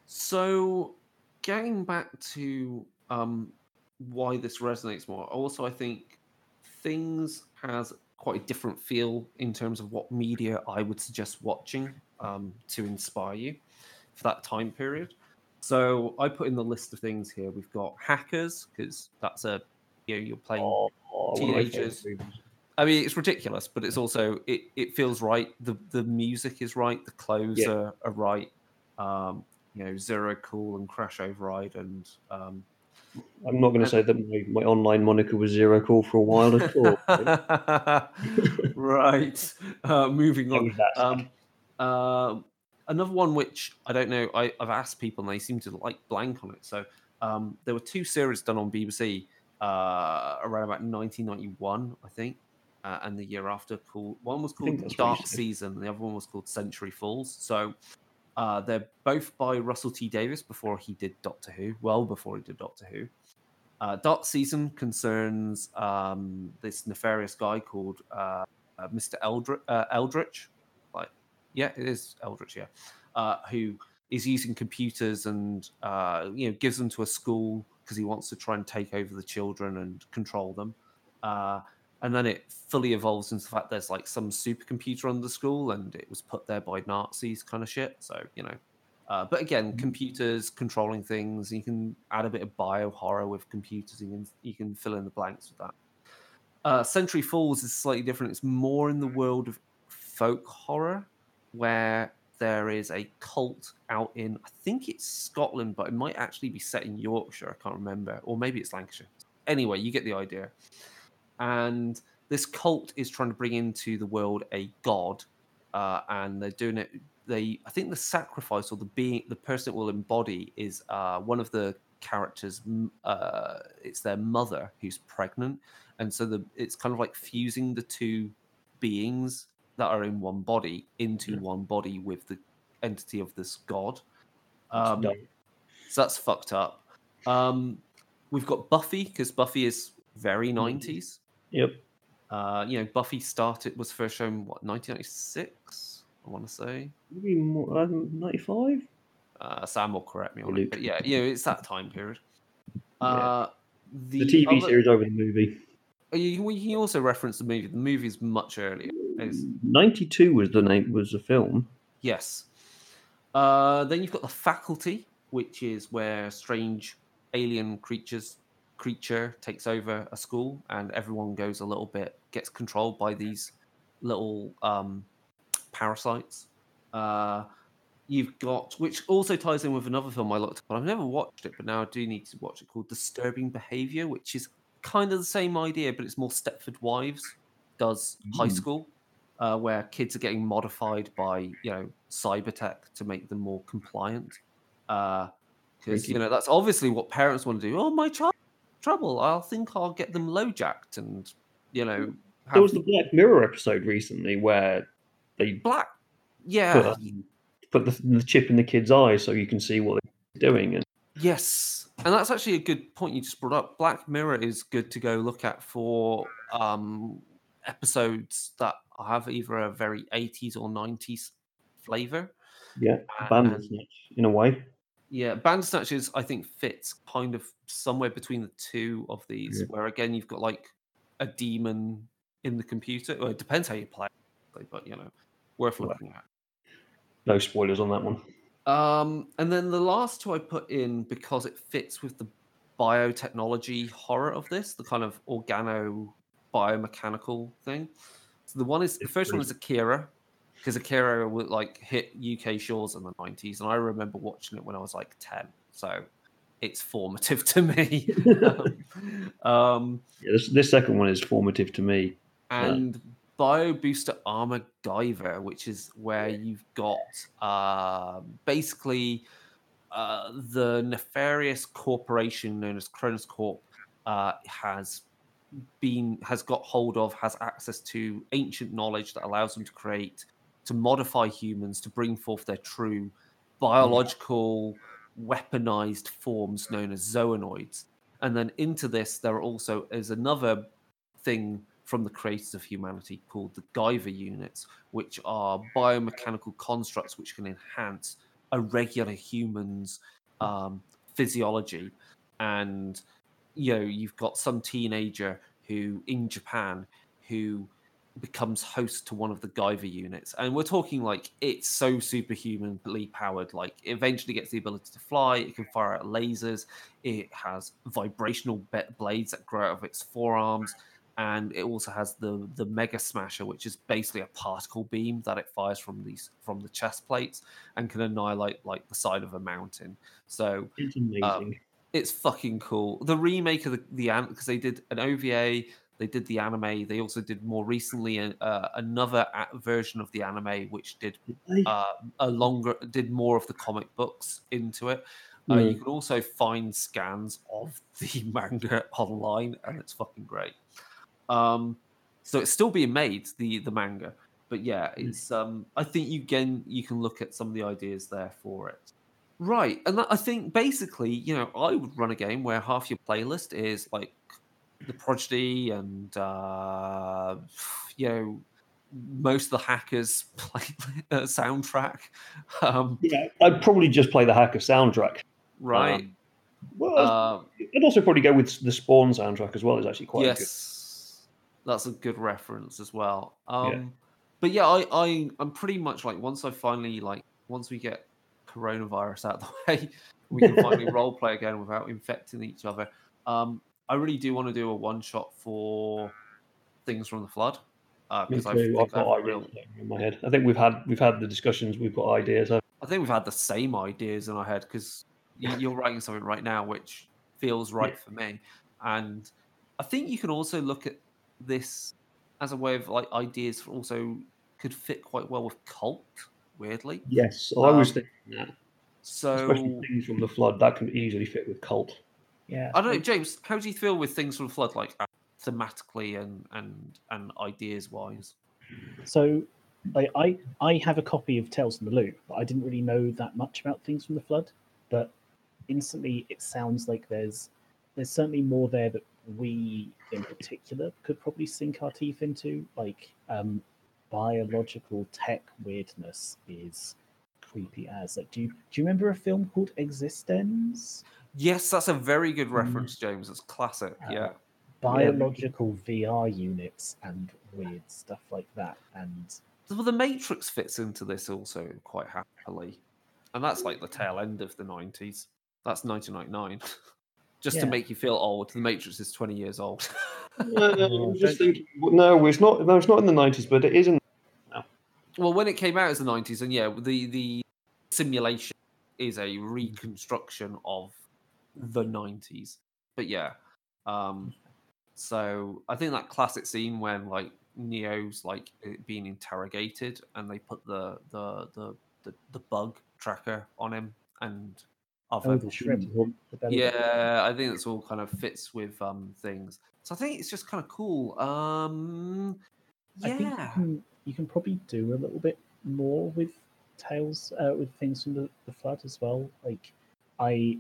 So, getting back to um, why this resonates more, also I think things has quite a different feel in terms of what media I would suggest watching um, to inspire you for that time period. So I put in the list of things here. We've got hackers because that's a you know you're playing Oh, oh, one of my favourite Teenagers. I mean, it's ridiculous, but it's also it, it feels right. The the music is right. The clothes Yeah. are, are right. Um, you know, Zero Cool and Crash Override and um, I'm not going to say that my, my online moniker was zero cool for a while at all. right. Uh, moving on. was that sad. Um, um, another one which I don't know. I, I've asked people and they seem to like blank on it. So um, there were two series done on BBC uh, around about 1991, I think, uh, and the year after. Called one was called that's what you Dark. Season, and the other one was called Century Falls. So uh, they're both by Russell T Davies before he did Doctor Who, well before he did Doctor Who. Uh, Dark Season concerns um, this nefarious guy called uh, uh, Mr. Uh, Eldritch. Like, yeah, it is Eldritch, yeah. Uh, who is using computers and you know gives them to a school because he wants to try and take over the children and control them. And then it fully evolves into the fact there's like some supercomputer on the school and it was put there by Nazis kind of shit. So you know, uh, but again, computers controlling things. You can add a bit of bio horror with computers. You can you can fill in the blanks with that. Uh, Century Falls is slightly different. It's more in the world of folk horror, where there is a cult out in I think it's Scotland, but it might actually be set in Yorkshire. I can't remember, or maybe it's Lancashire. Anyway, you get the idea. And this cult is trying to bring into the world a god, uh, and they're doing it. They, I think, the sacrifice or the being, the person it will embody is uh, one of the characters. Uh, it's their mother who's pregnant, and so the it's kind of like fusing the two beings that are in one body into Yeah. one body with the entity of this god. Um, so that's fucked up. Um, we've got Buffy because Buffy is very Mm. 90s. Yep. Uh, you know, Buffy started was first shown what 1996, I want to say. Maybe more, um, 95? Uh, Sam will correct me on Luke. it, but yeah, you know, it's that time period. Yeah. Uh, The, the TV other- series over the movie. Oh, You, also reference the movie. The movie's much earlier. It's- 92 was the name, was the film. Yes. Uh, then you've got the faculty, which is where strange alien creatures creature takes over a school, and everyone goes a little bit gets controlled by these little um, parasites. Uh, you've got, which also ties in with another film I looked at. I've never watched it, but now I do need to watch it called Disturbing Behavior, which is kind of the same idea, but it's more Stepford Wives does high Mm. school, uh, where kids are getting modified by you know cyber tech to make them more compliant. Because Freaky. you know that's obviously what parents want to do. Oh, my child trouble. I'll think I'll get them low jacked and you know There was the Black Mirror episode recently where they black. put, Yeah. um, put the, the chip in the kid's eye so you can see what they're doing. And Yes, and that's actually a good point you just brought up. Black Mirror is good to go look at for um, episodes that have either a very 80s or 90s flavor. yeah, and- Bandersnatch in a way. Yeah, Bandersnatches I think fits kind of somewhere between the two of these, Yeah. where again you've got like a demon in the computer. Well, it depends how you play, but you know, worth looking at. No spoilers on that one. Um, and then the last two I put in because it fits with the biotechnology horror of this, the kind of organo biomechanical thing. So the one is the first one is Akira, because Akira would like hit UK shores in the nineties, and I remember watching it when I was like ten, so it's formative to me. um, Yeah, this, this second one is formative to me. and Bio Booster Armor Guyver, which is where you've got uh, basically uh, the nefarious corporation known as Chronos Corp uh, has been has got hold of has access to ancient knowledge that allows them to create to modify humans to bring forth their true biological weaponized forms known as zoanoids and then into this there also is another thing from the creators of humanity called the Guyver units, which are biomechanical constructs which can enhance a regular human's um, physiology. And you know, you've got some teenager who in Japan who becomes host to one of the Guyver units, and we're talking like it's so superhumanly powered. Like, it eventually gets the ability to fly. It can fire out lasers. It has vibrational blades that grow out of its forearms and it also has the the mega smasher which is basically a particle beam that it fires from these from the chest plates and can annihilate like the side of a mountain so It's amazing. Um, it's fucking cool the remake of the the ant because they did an ova they did the anime they also did more recently a, uh, another version of the anime which did uh, a longer did more of the comic books into it uh, Mm. you can also find scans of the manga online, and it's fucking great. Um, so it's still being made, the the manga, but yeah, it's. Um, I think you can you can look at some of the ideas there for it. Right, and I think basically, you know, I would run a game where half your playlist is like the Prodigy and uh, you know most of the hackers play uh, soundtrack. Um, yeah, I'd probably just play the Hacker soundtrack. right. Um, Well, uh, I'd also probably go with the Spawn soundtrack as well. It's actually quite good. yes, that's a good reference as well. Um, Yeah. But yeah, I, I I'm pretty much like once I finally like once we get coronavirus out of the way, we can finally role play again without infecting each other. Um, I really do want to do a one shot for things from the flood uh, because I too. think I've I have got a real ideas in my head. I think we've had we've had the discussions. We've got ideas. I think we've had the same ideas in our head because you're writing something right now which feels right for me, and I think you can also look at this as a way of like ideas for also could fit quite well with cult. Weirdly, Yes, I was Um, thinking that. so Especially things from the flood that can easily fit with cult. Yeah. I don't know, James. How do you feel with things from flood, like uh, thematically and and and ideas wise? So, like, I I have a copy of Tales from the Loop, but I didn't really know that much about things from the flood. But instantly, it sounds like there's there's certainly more there that we, in particular, could probably sink our teeth into. Like, um, biological tech weirdness is creepy as. Like, do you do you remember a film called eXistenZ? Yes, that's a very good Mm. reference, James. It's classic. Uh, Yeah. Biological VR units and weird stuff like that, and Well, the Matrix fits into this also quite happily, and that's like the tail end of the nineties. That's nineteen ninety nine. just to make you feel old. The Matrix is twenty years old. Uh, Oh, I'm just thinking, no, it's not. No, it's not in the nineties, but it is in. well, when it came out as the nineties, and yeah, the the simulation is a reconstruction of the nineties. But yeah, um, so I think that classic scene when like Neo's like being interrogated, and they put the the the the, the bug tracker on him, and other Oh, shrimp. The belly button. yeah, I think it's all kind of fits with um things. So I think it's just kind of cool. Um, I think you yeah, can, you can probably do a little bit more with tales uh, with things from the, the flood as well. Like I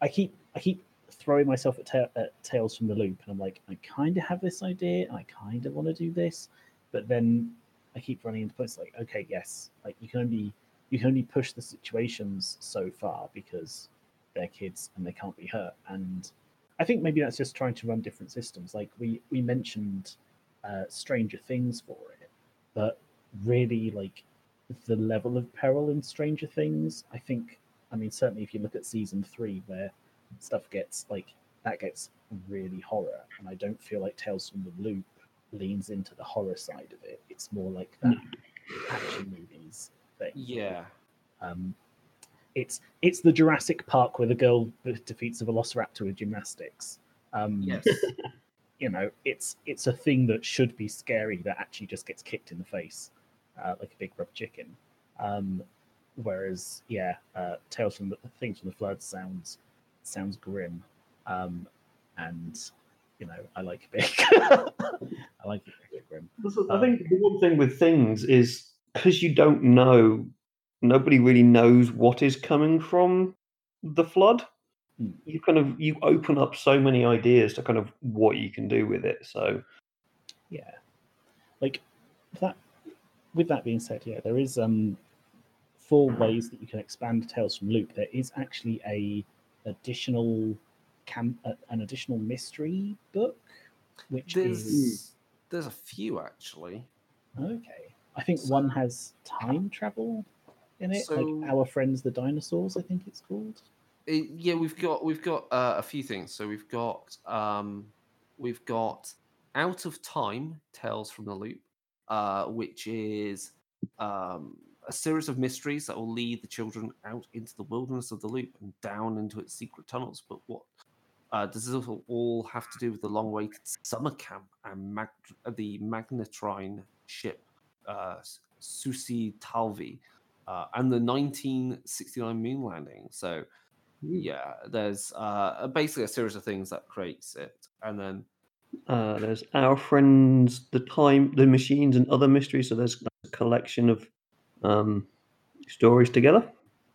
I keep I keep throwing myself at, ta- at tales from the loop, and I'm like I kind of have this idea, and I kind of want to do this, but then I keep running into points like okay, yes, like you can only you can only push the situations so far because they're kids and they can't be hurt and I think maybe that's just trying to run different systems. Like we we mentioned uh, Stranger Things for it, but really like the level of peril in Stranger Things, I think. I mean, certainly if you look at season three, where stuff gets like that gets really horror, and I don't feel like Tales from the Loop leans into the horror side of it. It's more like that action movies thing. yeah, Um, it's it's the Jurassic Park where the girl defeats a velociraptor with gymnastics. Um, yes, you know, it's it's a thing that should be scary that actually just gets kicked in the face, uh, like a big rubber chicken. Um, whereas, yeah, uh, Tales from the Things from the Flood sounds sounds grim, um, and you know, I like big. I like it big grim. I think the one thing with things is because you don't know, nobody really knows what is coming from the flood. Hmm. You kind of you open up so many ideas to kind of what you can do with it. So Yeah, like that. With that being said, yeah, there is um four ways that you can expand Tales from Loop. There is actually a additional cam uh, an additional mystery book, which is there's there's a few actually. okay. I think one has time travel in it, So- like Our Friends the Dinosaurs. I think it's called. It- yeah, we've got we've got uh, a few things. So we've got um, we've got out of time tales from the loop, uh, which is um, a series of mysteries that will lead the children out into the wilderness of the loop and down into its secret tunnels. But what uh, does this all- have to do with the long-awaited summer camp and mag- the magnetrine ship uh, Susi Talvi uh, and the 1969 moon landing? So yeah there's uh basically a series of things that creates it and then uh, there's our friends, the time, the machines, and other mysteries. So there's a collection of um, stories together.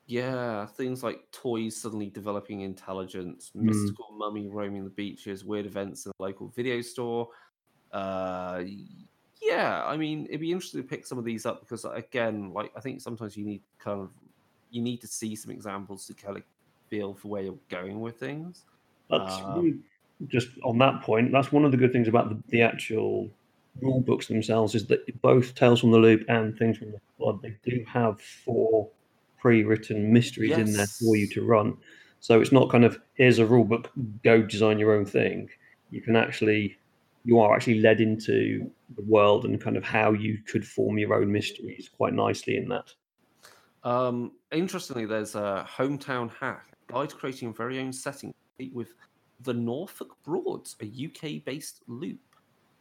yeah things like toys suddenly developing intelligence Mm. mystical mummy roaming the beaches weird events in a local video store uh yeah i mean it'd be interesting to pick some of these up because again like i think sometimes you need kind of you need to see some examples to kind of feel for where you're going with things That's Um, just on that point. That's one of the good things about the, the actual rule books themselves is that both Tales from the Loop and Things from the Flood they do have four pre-written mysteries in there for you to run. So it's not kind of here's a rule book, go design your own thing. You can actually you are actually led into the world and kind of how you could form your own mysteries quite nicely in that. Um, interestingly, there's a hometown hack guide creating your very own setting with the Norfolk Broads, a UK-based loop.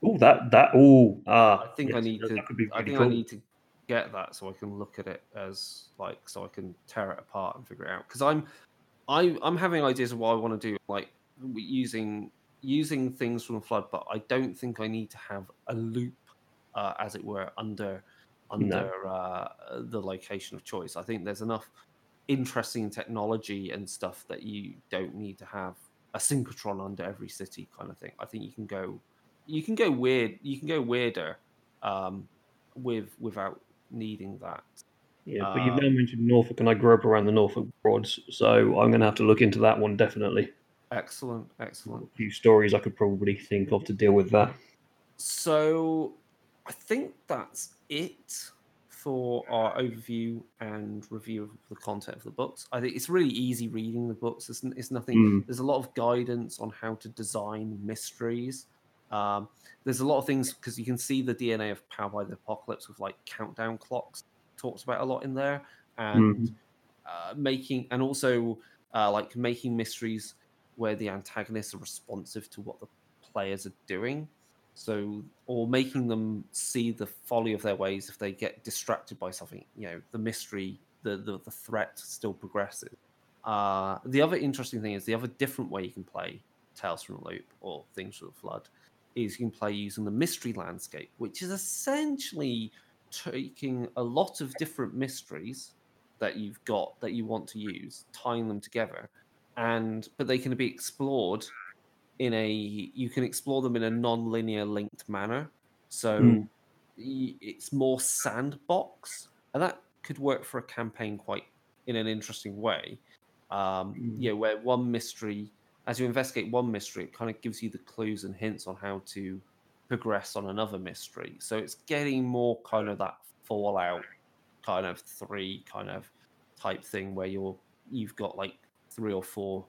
Oh, that that oh ah. I think I need to. be I think cool. I need to get that so I can look at it as like so I can tear it apart and figure it out. Because I'm, I, I'm having ideas of what I want to do, like using using things from the flood, but I don't think I need to have a loop, uh, as it were, under under uh, the location of choice. I think there's enough interesting technology and stuff that you don't need to have a synchrotron under every city kind of thing. I think you can go you can go weird you can go weirder um, with without needing that. Yeah, but you've Uh, now mentioned Norfolk, and I grew up around the Norfolk Broads, so I'm going to have to look into that one definitely. Excellent, excellent. A few stories I could probably think of to deal with that. So I think that's it for our overview and review of the content of the books. I think it's really easy reading the books. It's, it's nothing. Mm. There's a lot of guidance on how to design mysteries. Um, there's a lot of things because you can see the DNA of Powered by the Apocalypse with like countdown clocks talked about a lot in there, and Mhm. uh, making and also uh, like making mysteries where the antagonists are responsive to what the players are doing. So, or making them see the folly of their ways if they get distracted by something. You know, the mystery, the the, the threat still progresses. Uh, the other interesting thing is the other different way you can play Tales from the Loop or Things from the Flood is you can play using the mystery landscape, which is essentially taking a lot of different mysteries that you've got that you want to use, tying them together, and but they can be explored in a you can explore them in a non-linear linked manner. So Mm. it's more sandbox, and that could work for a campaign quite in an interesting way. Um, Mm. Yeah, where one mystery, as you investigate one mystery, it kind of gives you the clues and hints on how to progress on another mystery. So it's getting more kind of that Fallout kind of three kind of type thing where you're you've got like three or four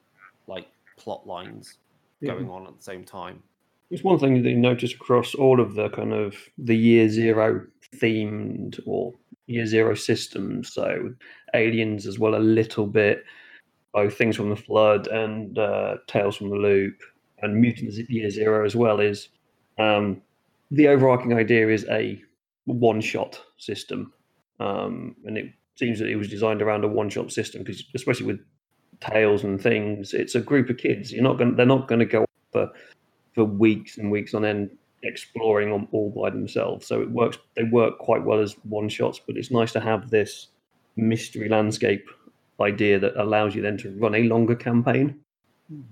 like plot lines Yeah. going on at the same time. It's one thing that you notice across all of the kind of the year zero themed or year zero systems. So aliens as well a little bit, both things from the flood and uh, tales from the loop and mutants at year zero as well is um, the overarching idea is a one shot system. Um, and it seems that it was designed around a one shot system because especially with tales and things, it's a group of kids. You're not going they're not going to go for for weeks and weeks on end exploring on all by themselves. So it works. They work quite well as one shots, but it's nice to have this mystery landscape idea that allows you then to run a longer campaign.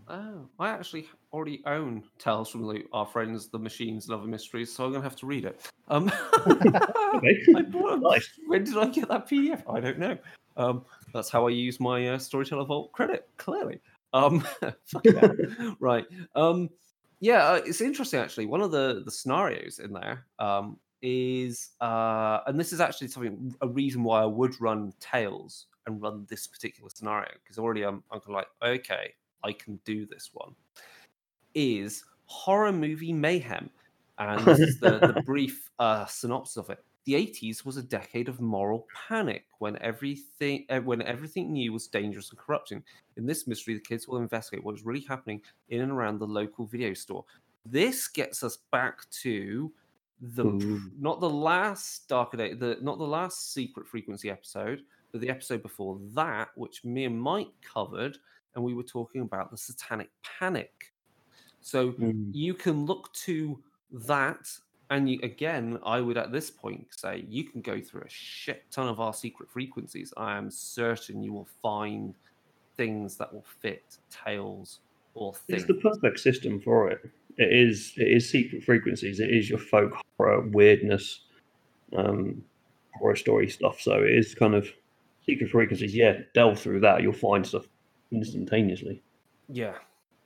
Oh, I actually already own Tales from Loop, Our Friends, the Machines, Love and Other Mysteries, so I'm gonna have to read it. Um, Okay. I bought. Nice. When did I get that PDF? I don't know. Um, that's how I use my uh, Storyteller Vault credit. Clearly, um, right. Um, yeah, uh, it's interesting actually. One of the the scenarios in there um, is, uh, and this is actually something a reason why I would run Tales and run this particular scenario because already I'm I'm kind of like, okay, I can do this one. Is horror movie mayhem, and this is the, the brief uh, synopsis of it. The 80s was a decade of moral panic when everything eh, when everything new was dangerous and corrupting. In this mystery, the kids will investigate what is really happening in and around the local video store. This gets us back to the Ooh. not the last Darker Day, the not the last Secret Frequency episode, but the episode before that, which me and Mike covered, and we were talking about the Satanic Panic. So Mm. you can look to that and you, again i would at this point say you can go through a shit ton of our secret frequencies i am certain you will find things that will fit tales or things. It's the perfect system for it. It is. It is secret frequencies. It is your folk horror weirdness, um, horror story stuff. So it is kind of secret frequencies. Yeah, delve through that. You'll find stuff instantaneously. yeah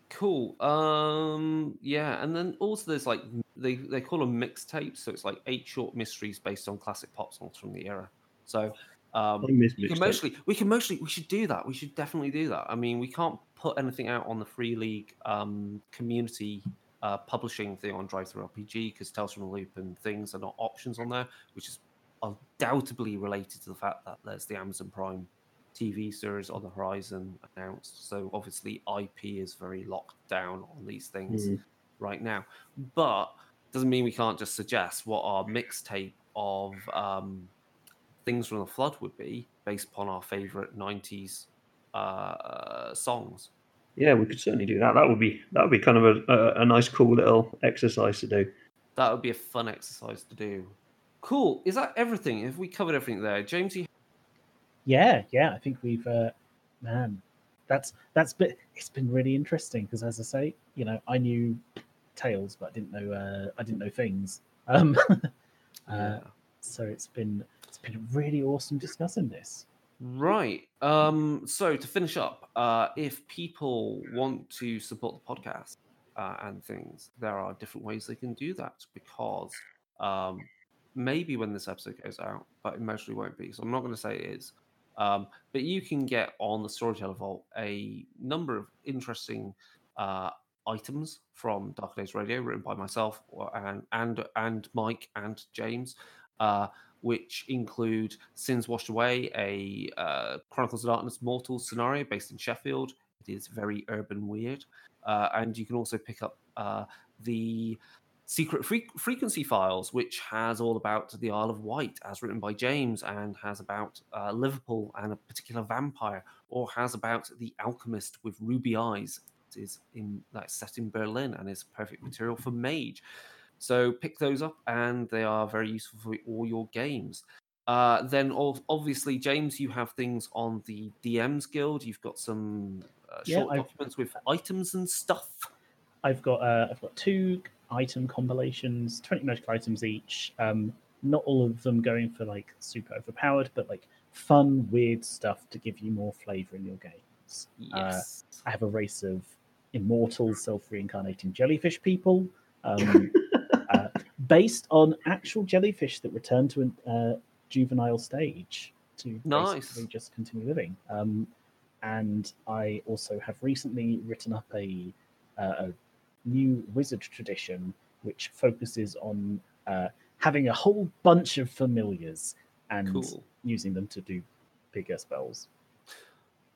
cool um yeah and then also there's like they they call them mixtapes so it's like eight short mysteries based on classic pop songs from the era so um miss can mostly, we can mostly, we should do that. We should definitely do that. I mean, we can't put anything out on the Free League um, community uh, publishing thing on DriveThruRPG because Tales from the Loop and things are not options on there, which is undoubtedly related to the fact that there's the Amazon Prime TV series on the horizon announced. So obviously, IP is very locked down on these things Mm. right now. But doesn't mean we can't just suggest what our mixtape of um, things from the flood would be based upon our favorite 90s uh, songs. Yeah, we could certainly do that. That would be that would be kind of a, a, a nice, cool little exercise to do. That would be a fun exercise to do. Cool. Is that everything? Have we covered everything there? James, you Yeah, yeah. I think we've, uh, man, that's that's been it's been really interesting because, as I say, you know, I knew tales, but I didn't know uh, I didn't know things. Um, uh, Yeah. so it's been it's been really awesome discussing this. Right. Um, so to finish up, uh, if people want to support the podcast uh, and things, there are different ways they can do that because um, maybe when this episode goes out, but it mostly won't be. So I'm not going to say it is. Um, but you can get on the Storyteller Vault a number of interesting uh, items from Dark Days Radio, written by myself and and and Mike and James, uh, which include Sins Washed Away, a uh, Chronicles of Darkness Mortals scenario based in Sheffield. It is very urban weird, uh, and you can also pick up uh, the Secret Fre- Frequency Files, which has all about the Isle of Wight, as written by James, and has about uh, Liverpool and a particular vampire, or has about the alchemist with ruby eyes. It is in like set in Berlin and is perfect material for Mage. So pick those up, and they are very useful for all your games. Uh, then, obviously, James, you have things on the DMs Guild. You've got some uh, short yeah, documents with items and stuff. I've got uh, I've got two item compilations, 20 magical items each. Um, not all of them going for like super overpowered, but like fun, weird stuff to give you more flavor in your games. Yes. Uh, I have a race of immortal self reincarnating jellyfish people um, uh, based on actual jellyfish that return to a uh, juvenile stage to nice. just continue living. Um, and I also have recently written up a, uh, a new wizard tradition, which focuses on uh, having a whole bunch of familiars and cool. using them to do bigger spells.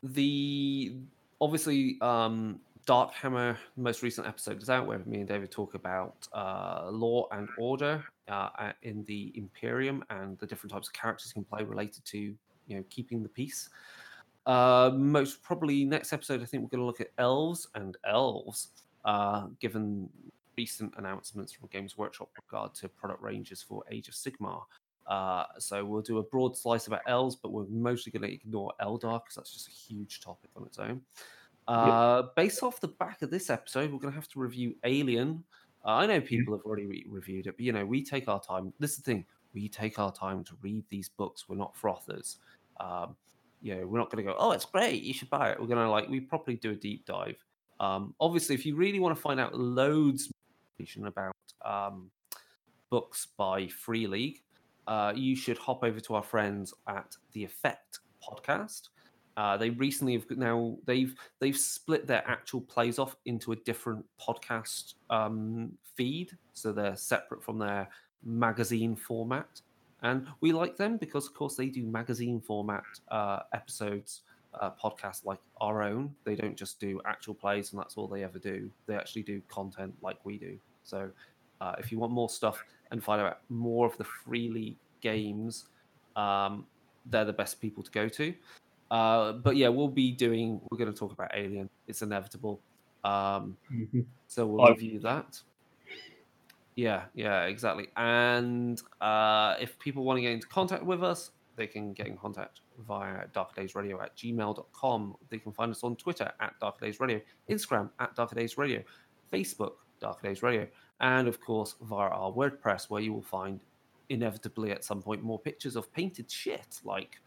The obviously um, Dark Hammer, most recent episode is out where me and David talk about uh, law and order uh, in the Imperium and the different types of characters you can play related to you know keeping the peace. Uh, most probably next episode, I think we're going to look at elves and elves uh, given recent announcements from Games Workshop regard to product ranges for Age of Sigmar. Uh, so we'll do a broad slice about elves, but we're mostly going to ignore Eldar because that's just a huge topic on its own. Uh, yep. Based off the back of this episode, we're going to have to review Alien. Uh, I know people have already re- reviewed it, but you know we take our time. This is the thing: we take our time to read these books. We're not frothers. Um, you know, we're not going to go, "Oh, it's great, you should buy it." We're going to like we properly do a deep dive. Um, obviously, if you really want to find out loads about um, books by Free League, uh, you should hop over to our friends at the Effect podcast. Uh, they recently have now they've they've split their actual plays off into a different podcast um, feed, so they're separate from their magazine format. And we like them because, of course, they do magazine format uh, episodes uh, podcast like our own. They don't just do actual plays and that's all they ever do. They actually do content like we do. So uh, if you want more stuff and find out more of the Free League games, um, they're the best people to go to. Uh, but yeah, we'll be doing. We're going to talk about Alien. It's inevitable. Um, mm-hmm. So we'll review that. Yeah, yeah, exactly. And uh, if people want to get into contact with us, they can get in contact via darkerdaysradio at gmail.com. They can find us on Twitter at darkerdaysradio, Instagram at darkerdaysradio, Facebook Darker Days Radio, and of course via our WordPress, where you will find inevitably at some point more pictures of painted shit like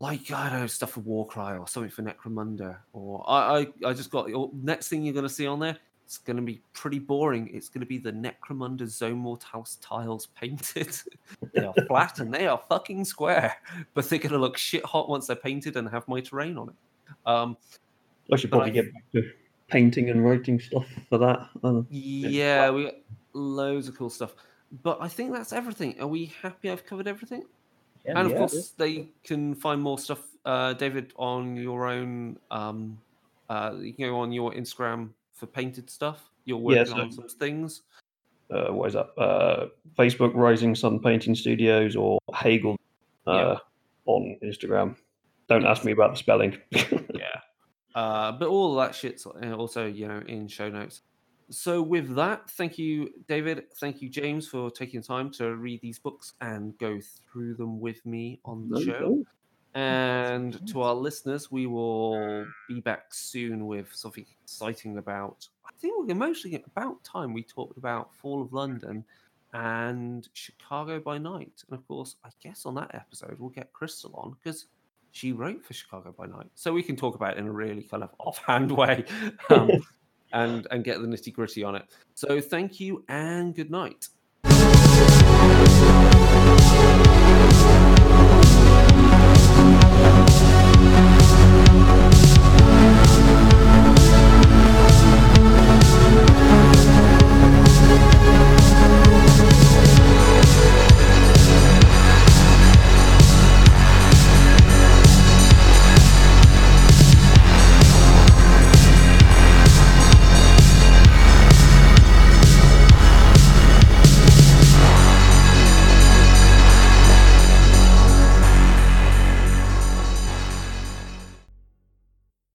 like I don't know stuff for Warcry or something for Necromunda or I I, I just got the next thing you're going to see on there it's going to be pretty boring. It's going to be the Necromunda Zone Mortalis tiles painted. they are flat and they are fucking square, but they're going to look shit hot once they're painted and have my terrain on it. Um, I should probably I, get back to painting and writing stuff for that. Uh, yeah, we got loads of cool stuff. But I think that's everything. Are we happy I've covered everything? Yeah, and of yeah, course, they can find more stuff, uh, David, on your own. Um, uh, you can go on your Instagram for painted stuff? You're working yeah, so, on some things. Uh, what is that? Uh, Facebook Rising Sun Painting Studios or Hagel uh, yeah. on Instagram. Don't ask me about the spelling. yeah. Uh, but all that shit's uh, also, you know, in show notes. So with that, thank you, David. Thank you, James, for taking time to read these books and go through them with me on the no, show. No. And to our listeners, we will be back soon with something exciting about. I think we're mostly about time we talked about Fall of London and Chicago by Night. And of course, I guess on that episode, we'll get Crystal on because she wrote for Chicago by Night. So we can talk about it in a really kind of offhand way um, and, and get the nitty gritty on it. So thank you and good night.